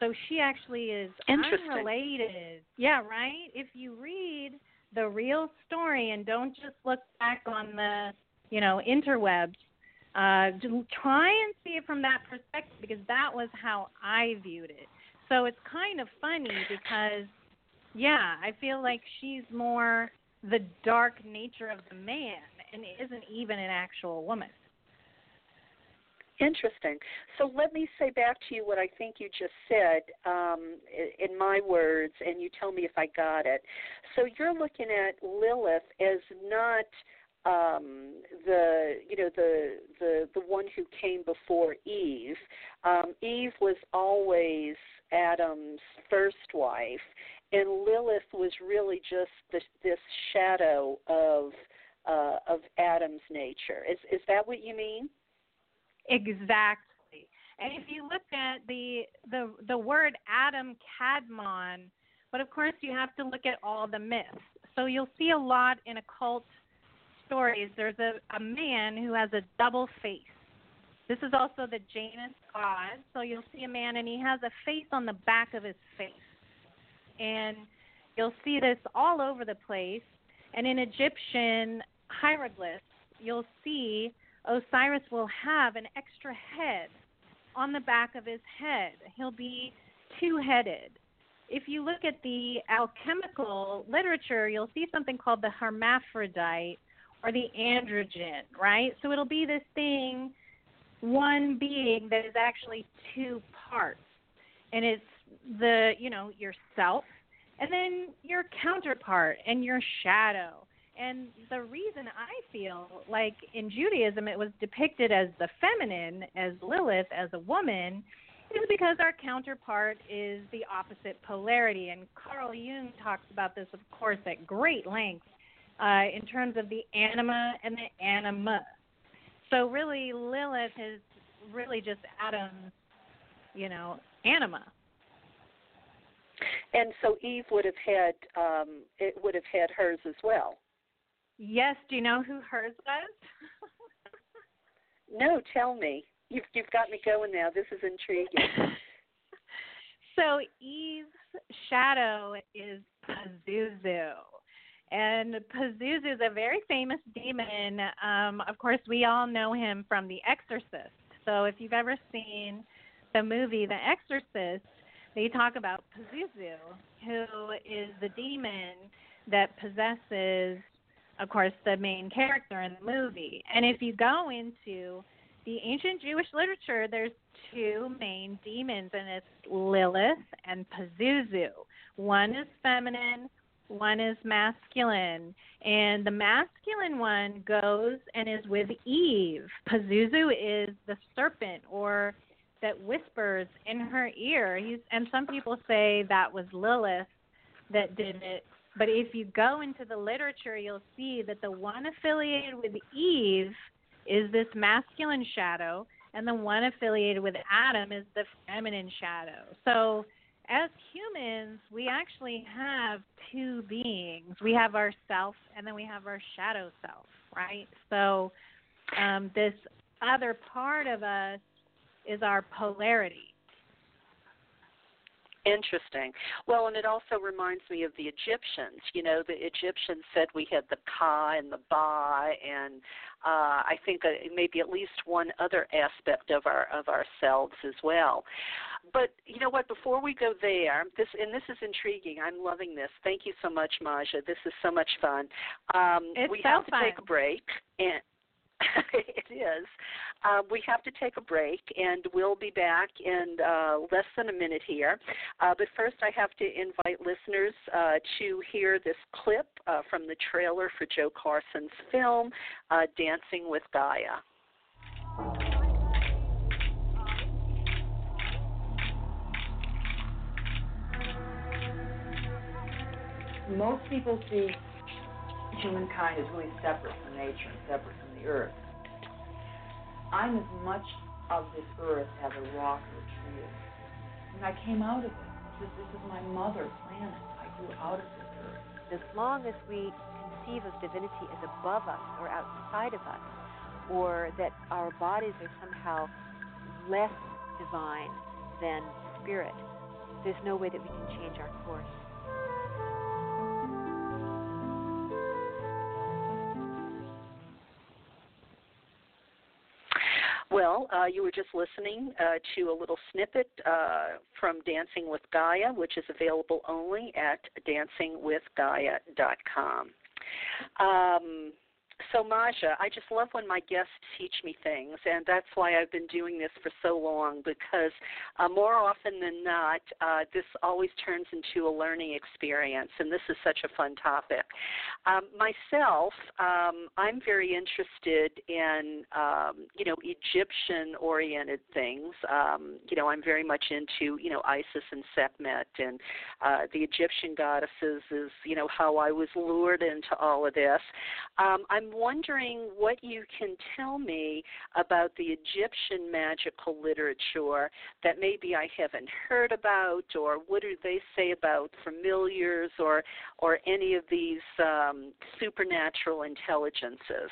So she actually is unrelated. Yeah, right? If you read the real story and don't just look back on the, you know, interwebs, uh, try and see it from that perspective because that was how I viewed it. So it's kind of funny because, yeah, I feel like she's more the dark nature of the man and isn't even an actual woman. Interesting. So let me say back to you what I think you just said um, in my words, and you tell me if I got it. So you're looking at Lilith as not um, the you know the the the one who came before Eve. Um, Eve was always Adam's first wife, and Lilith was really just this, this shadow of uh, of Adam's nature. Is is that what you mean? Exactly. And if you look at the the the word Adam Kadmon, but of course you have to look at all the myths. So you'll see a lot in occult stories. There's a, a man who has a double face. This is also the Janus god. So you'll see a man and he has a face on the back of his face. And you'll see this all over the place. And in Egyptian hieroglyphs, you'll see Osiris will have an extra head on the back of his head. He'll be two headed. If you look at the alchemical literature, you'll see something called the hermaphrodite or the androgyne, right? So it'll be this thing, one being that is actually two parts. And it's the, you know, yourself and then your counterpart and your shadow and the reason I feel like in Judaism it was depicted as the feminine, as Lilith, as a woman, is because our counterpart is the opposite polarity. And Carl Jung talks about this, of course, at great length uh, in terms of the anima and the animus. So really, Lilith is really just Adam's, you know, anima. And so Eve would have had um, it would have had hers as well. Yes. Do you know who hers was? no, tell me. You've you've got me going now. This is intriguing. *laughs* so Eve's shadow is Pazuzu. And Pazuzu is a very famous demon. Um, of course, we all know him from The Exorcist. So if you've ever seen the movie The Exorcist, they talk about Pazuzu, who is the demon that possesses of course, the main character in the movie. And if you go into the ancient Jewish literature, there's two main demons, and it's Lilith and Pazuzu. One is feminine, one is masculine. And the masculine one goes and is with Eve. Pazuzu is the serpent or that whispers in her ear. He's, and some people say that was Lilith that did it. But if you go into the literature, you'll see that the one affiliated with Eve is this masculine shadow, and the one affiliated with Adam is the feminine shadow. So as humans, we actually have two beings. We have our self, and then we have our shadow self, right? So um, this other part of us is our polarity. Interesting. Well, and it also reminds me of the Egyptians. You know, the Egyptians said we had the Ka and the Ba, and uh, I think uh, maybe at least one other aspect of our of ourselves as well. But you know what? Before we go there, this and this is intriguing. I'm loving this. Thank you so much, Maja. This is so much fun. Um, it's we so have to fun. take a break, and *laughs* it is. Uh, we have to take a break, and we'll be back in uh, less than a minute here. Uh, but first, I have to invite listeners uh, to hear this clip uh, from the trailer for Joe Carson's film, uh, Dancing with Gaia. Most people see humankind as really separate from nature and separate earth. I'm as much of this earth as a rock or a tree is. And I came out of it. This, this is my mother planet. I grew out of this earth. As long as we conceive of divinity as above us or outside of us, or that our bodies are somehow less divine than spirit, there's no way that we can change our course. Well, uh, you were just listening uh, to a little snippet uh, from Dancing with Gaia, which is available only at dancingwithgaia.com. Um, so, Maja, I just love when my guests teach me things, and that's why I've been doing this for so long because uh, more often than not, uh, this always turns into a learning experience, and this is such a fun topic. Um, myself, um, I'm very interested in, um, you know, Egyptian-oriented things. Um, you know, I'm very much into, you know, Isis and Sekhmet, and uh, the Egyptian goddesses is, you know, how I was lured into all of this. Um, I'm wondering what you can tell me about the Egyptian magical literature that maybe I haven't heard about, or what do they say about familiars, or or any of these um, supernatural intelligences.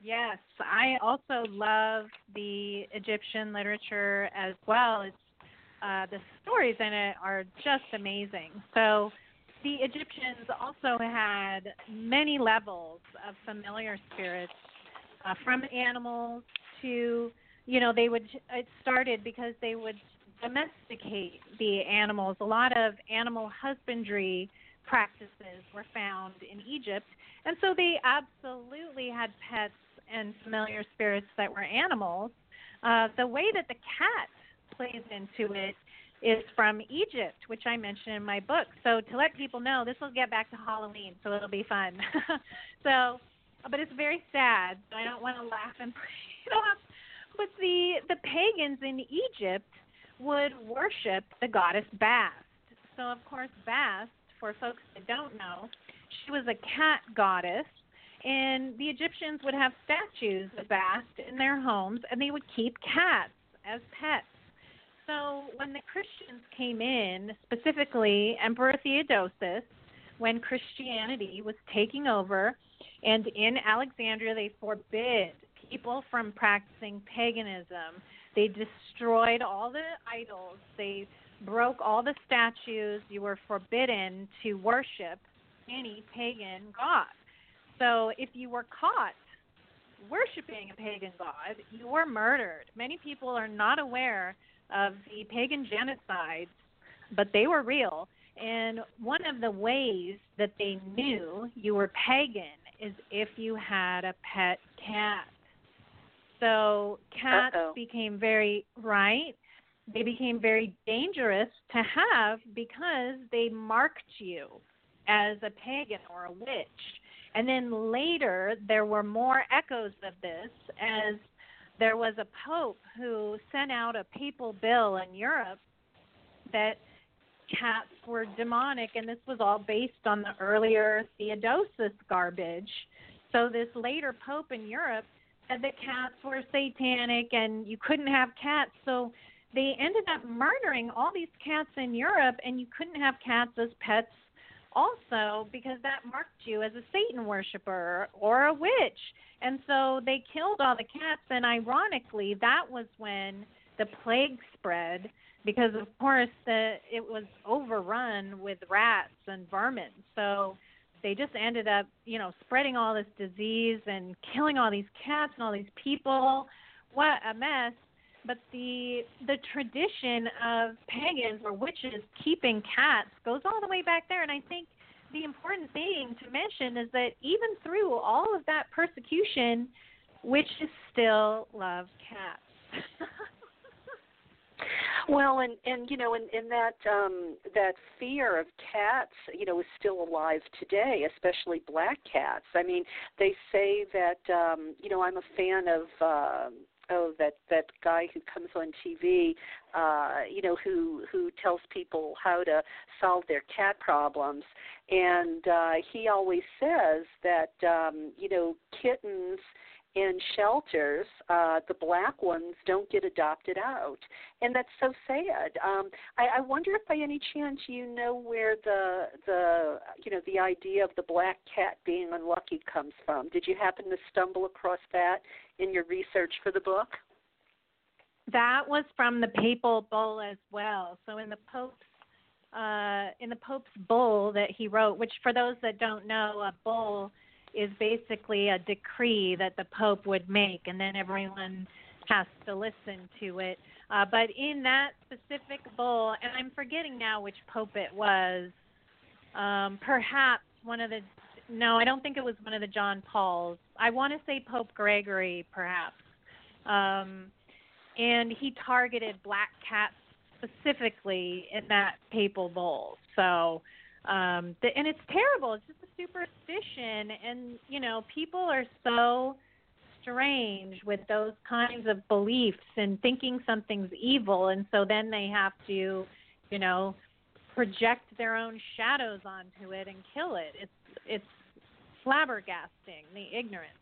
Yes, I also love the Egyptian literature as well. It's uh, the stories in it are just amazing. So the Egyptians also had many levels of familiar spirits, uh, from animals to, you know, they would. It started because they would domesticate the animals. A lot of animal husbandry practices were found in Egypt, and so they absolutely had pets and familiar spirits that were animals. Uh, the way that the cat plays into it is from Egypt, which I mentioned in my book. So to let people know, this will get back to Halloween, so it'll be fun. *laughs* so, but it's very sad. I don't want to laugh and *laughs* it off. But the the pagans in Egypt would worship the goddess Bast. So of course Bast, for folks that don't know, she was a cat goddess. And the Egyptians would have statues of Bast in their homes, and they would keep cats as pets. So when the Christians came in, specifically Emperor Theodosius, when Christianity was taking over, and in Alexandria they forbid people from practicing paganism. They destroyed all the idols. They broke all the statues. You were forbidden to worship any pagan god. So if you were caught worshiping a pagan god, you were murdered. Many people are not aware of the pagan genocides, but they were real. And one of the ways that they knew you were pagan is if you had a pet cat. So cats Uh-oh. became very right. They became very dangerous to have because they marked you as a pagan or a witch. And then later, there were more echoes of this as there was a pope who sent out a papal bull in Europe that cats were demonic, and this was all based on the earlier Theodosius garbage. So, this later pope in Europe said that cats were satanic and you couldn't have cats. So, they ended up murdering all these cats in Europe, and you couldn't have cats as pets also because that marked you as a Satan worshiper or a witch. And so they killed all the cats, and ironically, that was when the plague spread because, of course, the, it was overrun with rats and vermin. So they just ended up, you know, spreading all this disease and killing all these cats and all these people. What a mess! But the the tradition of pagans or witches keeping cats goes all the way back there, and I think the important thing to mention is that even through all of that persecution, witches still love cats. *laughs* Well, and and you know, and, and that um that fear of cats, you know, is still alive today, especially black cats. I mean, they say that um, you know, I'm a fan of uh oh that that guy who comes on TV uh you know who who tells people how to solve their cat problems. And uh he always says that um you know kittens in shelters, uh, the black ones don't get adopted out, and that's so sad. Um, I, I wonder if by any chance you know where the the you know the idea of the black cat being unlucky comes from. Did you happen to stumble across that in your research for the book? That was from the papal bull as well. So in the Pope's uh, in the Pope's bull that he wrote, which for those that don't know, a bull is basically a decree that the Pope would make, and then everyone has to listen to it. Uh, but in that specific bull, and I'm forgetting now which Pope it was, um, perhaps one of the, no, I don't think it was one of the John Pauls. I want to say Pope Gregory, perhaps. Um, and he targeted black cats specifically in that papal bull. So, um, the, and it's terrible. It's just a superstition, and you know, people are so strange with those kinds of beliefs and thinking something's evil, and so then they have to, you know, project their own shadows onto it and kill it. It's it's flabbergasting the ignorance.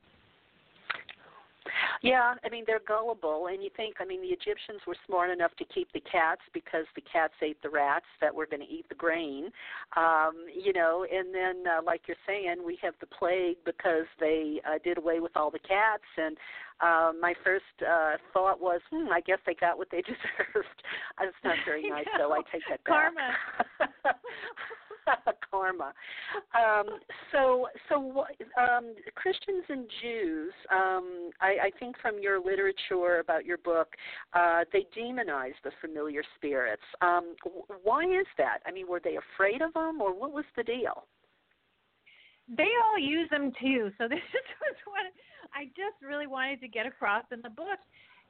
Yeah, I mean they're gullible, and you think I mean the Egyptians were smart enough to keep the cats because the cats ate the rats that were going to eat the grain, um, you know. And then, uh, like you're saying, we have the plague because they uh, did away with all the cats. And uh, my first uh, thought was, hmm, I guess they got what they *laughs* deserved. That's not very *laughs* nice, so I take that back. Karma. *laughs* *laughs* karma. Um, so, so um, Christians and Jews, um, I, I think from your literature about your book, uh, they demonize the familiar spirits. Um, why is that? I mean, were they afraid of them, or what was the deal? They all use them too. So *laughs* this was what I just really wanted to get across in the book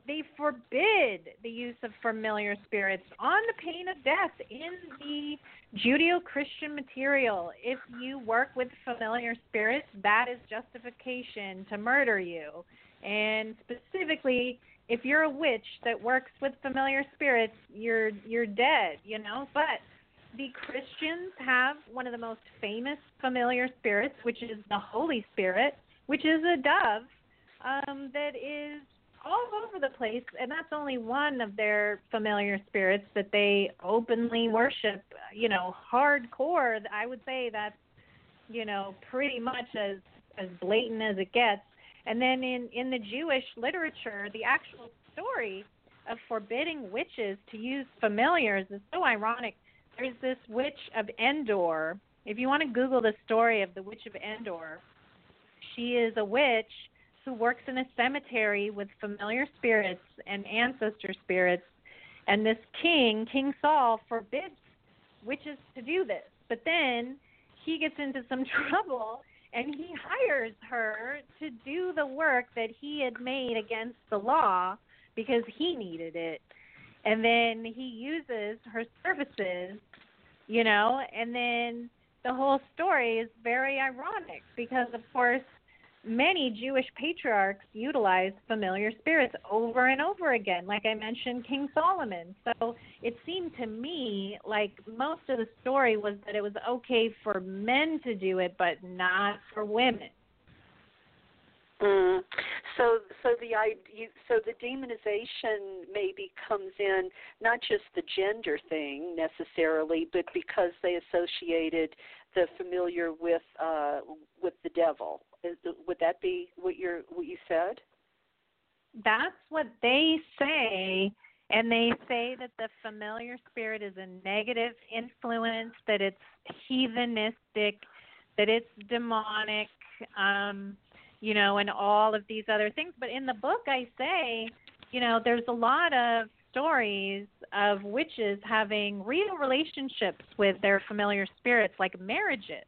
they forbid the use of familiar spirits on the pain of death in the Judeo Christian material. If you work with familiar spirits, that is justification to murder you. And specifically, if you're a witch that works with familiar spirits, you're you're dead, you know? But the Christians have one of the most famous familiar spirits, which is the Holy Spirit, which is a dove um, that is all over the place, and that's only one of their familiar spirits that they openly worship. You know, hardcore. I would say that's you know pretty much as as blatant as it gets. And then in in the Jewish literature, the actual story of forbidding witches to use familiars is so ironic. There's this witch of Endor. If you want to Google the story of the witch of Endor, she is a witch who works in a cemetery with familiar spirits and ancestor spirits. And this king, King Saul, forbids witches to do this. But then he gets into some *laughs* trouble and he hires her to do the work that he had made against the law because he needed it. And then he uses her services, you know, and then the whole story is very ironic because, of course, many Jewish patriarchs utilized familiar spirits over and over again. Like I mentioned, King Solomon. So it seemed to me like most of the story was that it was okay for men to do it, but not for women. Mm. So, so the you, so the demonization maybe comes in not just the gender thing necessarily, but because they associated the familiar with uh, with the devil. Is, would that be what you what you said? That's what they say, and they say that the familiar spirit is a negative influence, that it's heathenistic, that it's demonic. Um, you know, and all of these other things. But in the book, I say, you know, there's a lot of stories of witches having real relationships with their familiar spirits, like marriages,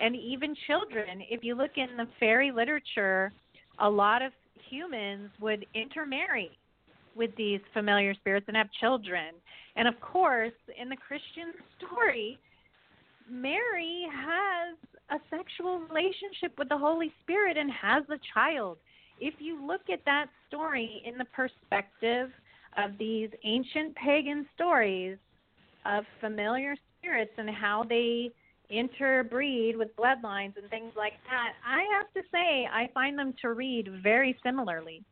and even children. If you look in the fairy literature, a lot of humans would intermarry with these familiar spirits and have children. And of course, in the Christian story, Mary has a sexual relationship with the Holy Spirit and has a child. If you look at that story in the perspective of these ancient pagan stories of familiar spirits and how they interbreed with bloodlines and things like that, I have to say I find them to read very similarly.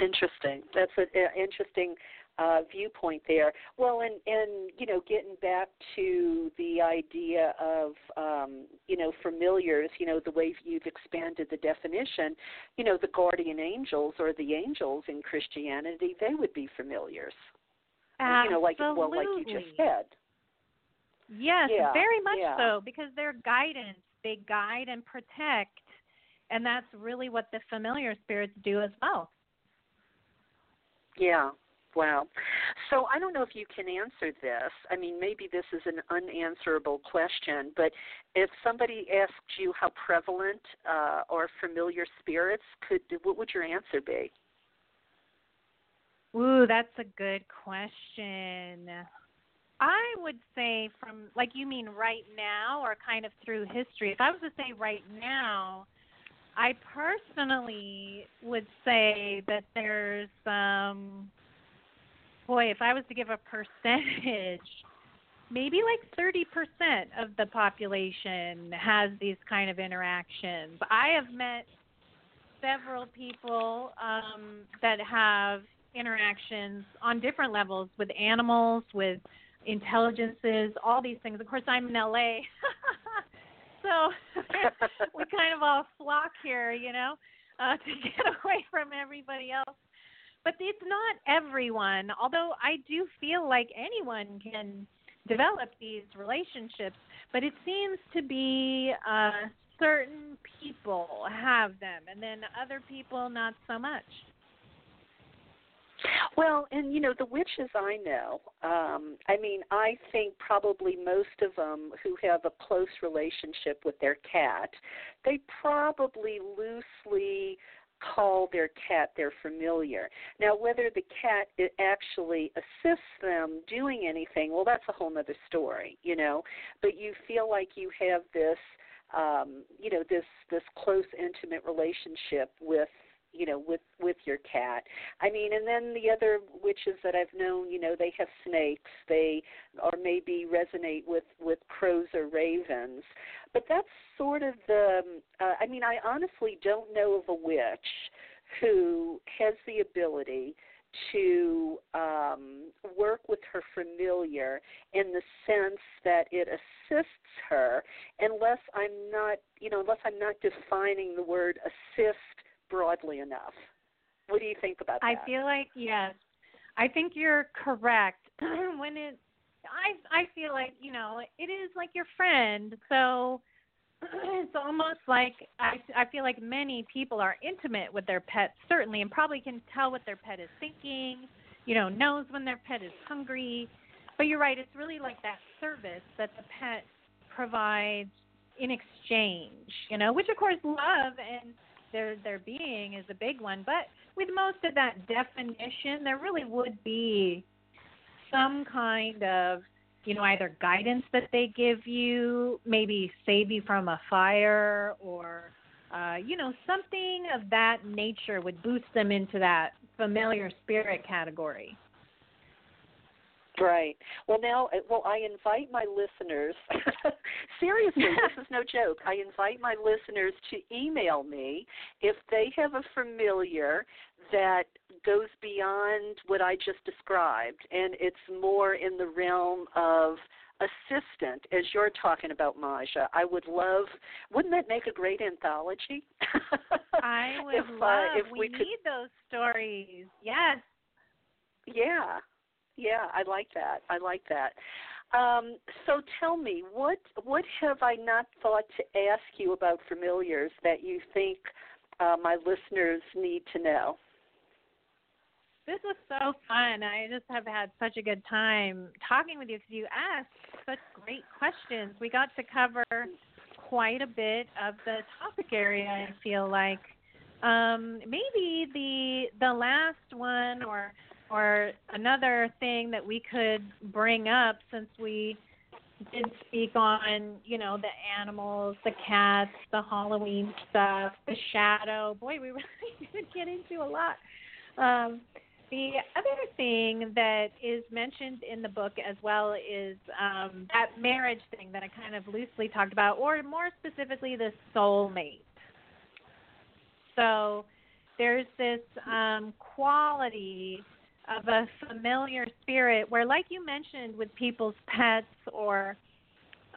Interesting. That's an interesting uh, viewpoint there. Well, and and you know, getting back to the idea of um, you know familiars, you know, the way you've expanded the definition, you know, the guardian angels or the angels in Christianity, they would be familiars. Absolutely. You know, like well, like you just said. Yes, yeah, very much yeah. so, because they're guidance. They guide and protect, and that's really what the familiar spirits do as well. Yeah, Wow. So I don't know if you can answer this. I mean, maybe this is an unanswerable question, but if somebody asked you how prevalent uh, or familiar spirits could, what would your answer be? Ooh, that's a good question. I would say from like you mean right now or kind of through history. If I was to say right now, I personally would say that there's um boy, if I was to give a percentage, maybe like 30% of the population has these kind of interactions. I have met several people um, that have interactions on different levels with animals, with intelligences, all these things. Of course, I'm in LA. *laughs* so *laughs* we kind of all flock here, you know, uh, *laughs* to get away from everybody else but it's not everyone. Although I do feel like anyone can develop these relationships, but it seems to be uh, certain people have them, and then other people not so much. Well, and you know the witches I know. Um, I mean, I think probably most of them who have a close relationship with their cat, they probably loosely call their cat their familiar. Now, whether the cat actually assists them doing anything, well, that's a whole other story, you know. But you feel like you have this, um, you know, this this close, intimate relationship with you know with with your cat. I mean and then the other witches that i've known you know they have snakes. They or maybe resonate with with crows or ravens. But that's sort of the uh, i mean i honestly don't know of a witch who has the ability to um, work with her familiar in the sense that it assists her unless I'm not, you know, unless I'm not defining the word assist broadly enough. What do you think about that? I feel like yes. I think you're correct. *clears throat* when it I I feel like, you know, it is like your friend. So *clears throat* it's almost like I I feel like many people are intimate with their pets certainly and probably can tell what their pet is thinking, you know, knows when their pet is hungry. But you're right, it's really like that service that the pet provides in exchange, you know, which of course love and their their being is a big one. But with most of that definition, there really would be some kind of you know, either guidance that they give you, maybe save you from a fire, or, uh, you know, something of that nature would boost them into that familiar spirit category. Right. Well, now, uh, well, I invite my listeners. *laughs* seriously, *laughs* this is no joke. I invite my listeners to email me if they have a familiar that goes beyond what I just described, and it's more in the realm of assistant, as you're talking about, Maja. I would love. Wouldn't that make a great anthology? *laughs* I would if, love. Uh, if we, we need those stories. Yes. Yeah, yeah, I like that. I like that. Um, so tell me, what what have I not thought to ask you about familiars that you think uh, my listeners need to know? This was so fun. I just have had such a good time talking with you because you asked such great questions. We got to cover quite a bit of the topic area. I feel like um, maybe the the last one or or another thing that we could bring up since we did speak on, you know, the animals, the cats, the Halloween stuff, the shadow. Boy, we *laughs* really did get into a lot. Um, the other thing that is mentioned in the book as well is um, that marriage thing that I kind of loosely talked about, or more specifically, the soulmate. So there's this um, quality of a familiar spirit where, like you mentioned, with people's pets or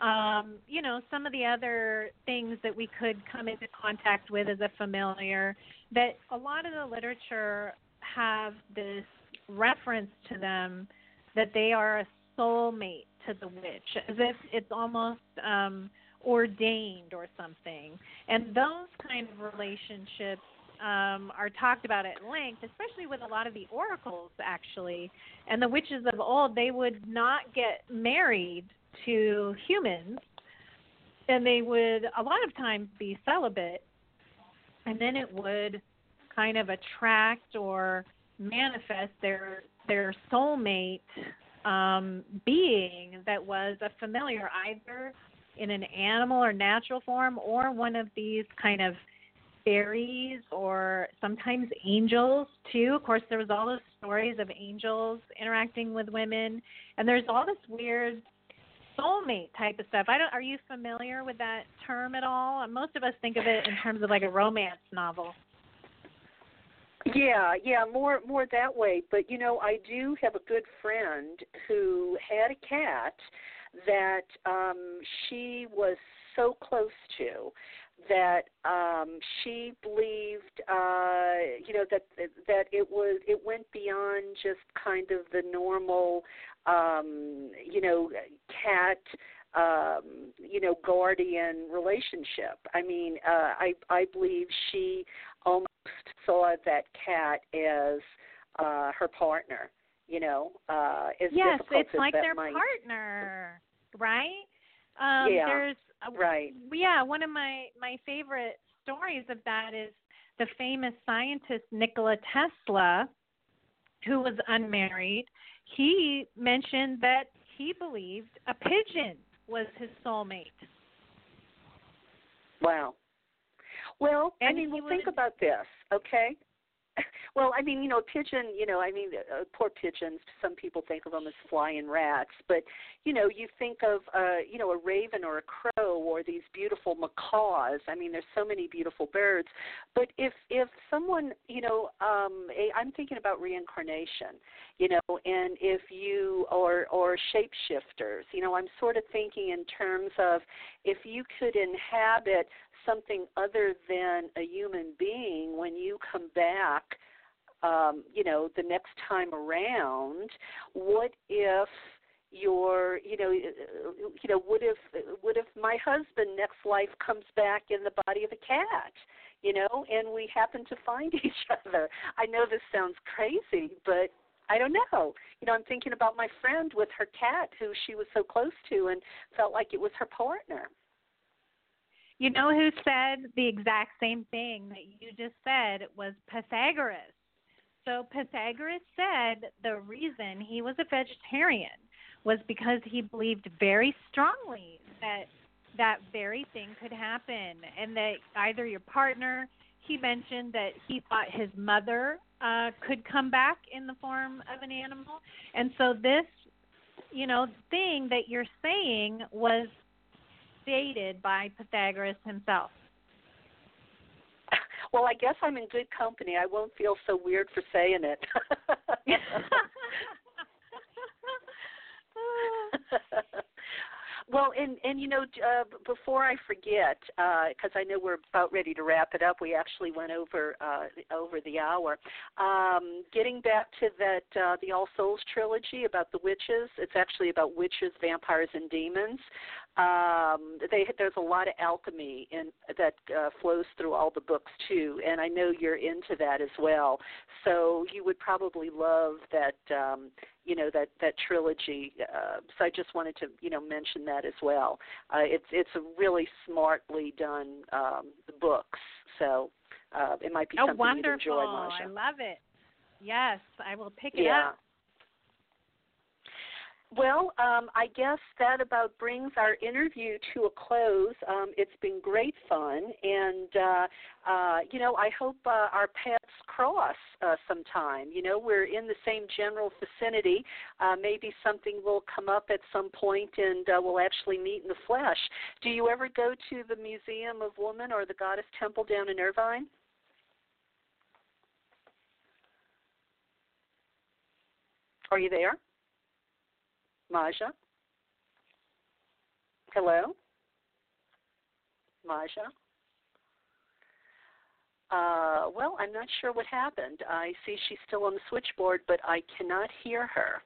um, you know, some of the other things that we could come into contact with as a familiar, that a lot of the literature have this reference to them that they are a soulmate to the witch, as if it's almost um, ordained or something. And those kind of relationships um, are talked about at length, especially with a lot of the oracles, actually. And the witches of old, they would not get married to humans, and they would a lot of times be celibate, and then it would kind of attract or manifest their their soulmate um, being that was a familiar either in an animal or natural form or one of these kind of fairies or sometimes angels too. Of course, there was all those stories of angels interacting with women, and there's all this weird soulmate type of stuff. I don't. Are you familiar with that term at all? Most of us think of it in terms of like a romance novel. Yeah, yeah, more more that way. But you know, I do have a good friend who had a cat that um she was so close to that um she believed uh you know that that it was it went beyond just kind of the normal um you know cat um you know guardian relationship. I mean uh i i believe she almost saw that cat as uh her partner you know uh as yes difficult it's as like that their might partner right um Yeah. there's uh, right yeah one of my my favorite stories of that is the famous scientist Nikola Tesla who was unmarried he mentioned that he believed a pigeon was his soulmate Wow. Well, I mean, well, think about this, okay? Well, I mean, you know, pigeon. You know, I mean, uh, poor pigeons. Some people think of them as flying rats, but you know, you think of, uh, you know, a raven or a crow or these beautiful macaws. I mean, there's so many beautiful birds. But if if someone, you know, um, a, I'm thinking about reincarnation. You know, and if you or or shapeshifters. You know, I'm sort of thinking in terms of if you could inhabit something other than a human being when you come back um you know the next time around what if your you know uh, you know what if what if my husband next life comes back in the body of a cat you know and we happen to find *laughs* each other i know this sounds crazy but I don't know. You know, I'm thinking about my friend with her cat who she was so close to and felt like it was her partner. You know who said the exact same thing that you just said was Pythagoras. So Pythagoras said the reason he was a vegetarian was because he believed very strongly that that very thing could happen and that either your partner he mentioned that he thought his mother uh could come back in the form of an animal. And so this you know thing that you're saying was stated by Pythagoras himself well, I guess I'm in good company. I won't feel so weird for saying it. *laughs* *laughs* *laughs* well, and and you know, uh, before I forget, because uh, I know we're about ready to wrap it up, we actually went over uh, over the hour. Um, getting back to that, uh, the All Souls trilogy about the witches. It's actually about witches, vampires, and demons um, they, there's a lot of alchemy in, that uh, flows through all the books too, and I know you're into that as well. So you would probably love that, um, you know, that that trilogy. Uh, so I just wanted to, you know, mention that as well. Uh, it's it's a really smartly done um, books, so uh, it might be oh, something wonderful. you'd enjoy, Maja. I love it. Yes, I will pick it yeah. up. Well, um, I guess that about brings our interview to a close. Um, it's been great fun, and uh, uh, you know, I hope uh, our paths cross uh, sometime. You know, we're in the same general vicinity. Uh, maybe something will come up at some point, and uh, we'll actually meet in the flesh. Do you ever go to the Museum of Woman or the Goddess Temple down in Irvine? Are you there? Maja? Hello? Maja? Uh, well, I'm not sure what happened. I see she's still on the switchboard, but I cannot hear her.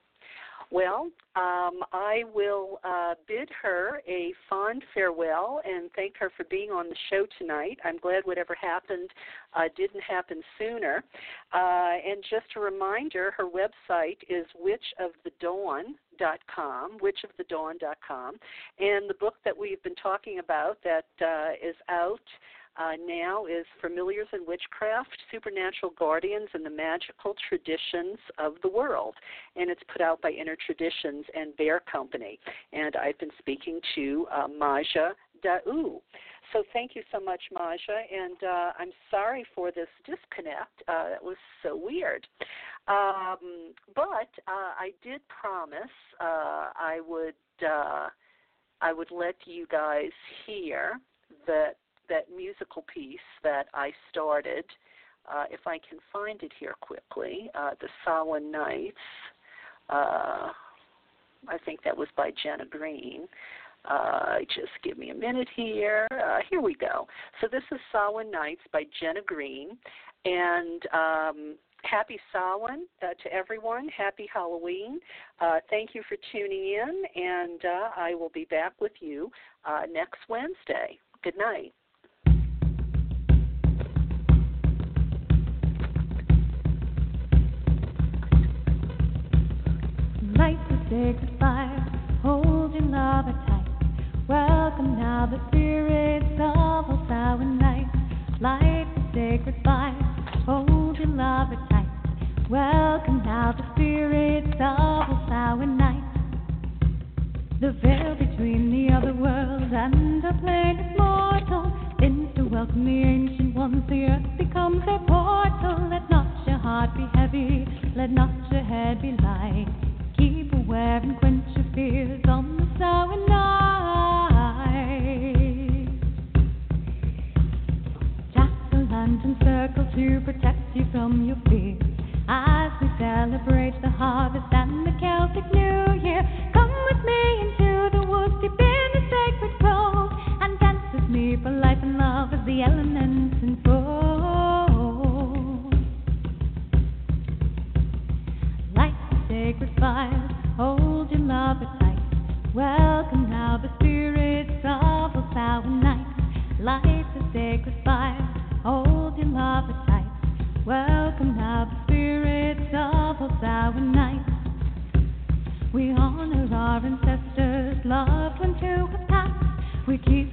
Well, um, I will uh, bid her a fond farewell and thank her for being on the show tonight. I'm glad whatever happened uh, didn't happen sooner. Uh, and just a reminder, her website is witchofthedawn.com, witchofthedawn.com. And the book that we've been talking about that uh, is out uh, now is Familiars in Witchcraft, Supernatural Guardians, and the Magical Traditions of the World. And it's put out by Inner Traditions and Bear Company. And I've been speaking to uh, Maja D'Aoust. So thank you so much, Maja, and uh, I'm sorry for this disconnect. Uh, that was so weird. Um, but uh, I did promise uh, I would uh, I would let you guys hear that that musical piece that I started. Uh, if I can find it here quickly, the Samhain Nights. I think that was by Jenna Greene. Uh, just give me a minute here. Uh, here we go. So this is Samhain Nights by Jenna Greene, and um, happy Samhain uh, to everyone. Happy Halloween. Uh, thank you for tuning in, and uh, I will be back with you uh, next Wednesday. Good night. Light the fire, hold your lover tight. Welcome now the spirits of all Samhain nights. Light the sacred fire, hold your lover tight. Welcome now the spirits of all Samhain nights. The veil between the other world and the plane is mortal. Then to welcome the ancient ones, the earth becomes a portal. Let not your heart be heavy, let not your head be light. Keep aware and quench your fears on the Samhain night. Jack o' lantern circle to protect you from your fears. As we celebrate the harvest and the Celtic New Year, come with me into the woods deep in the sacred grove and dance with me for life and love as the elements unfold. Light the sacred fire, hold your lover tight. Welcome now the spirits of all Samhain nights. Light the sacred fire, hold your lover tight. Welcome now the spirits of all Samhain nights. We honor our ancestors, loved ones who have passed. We keep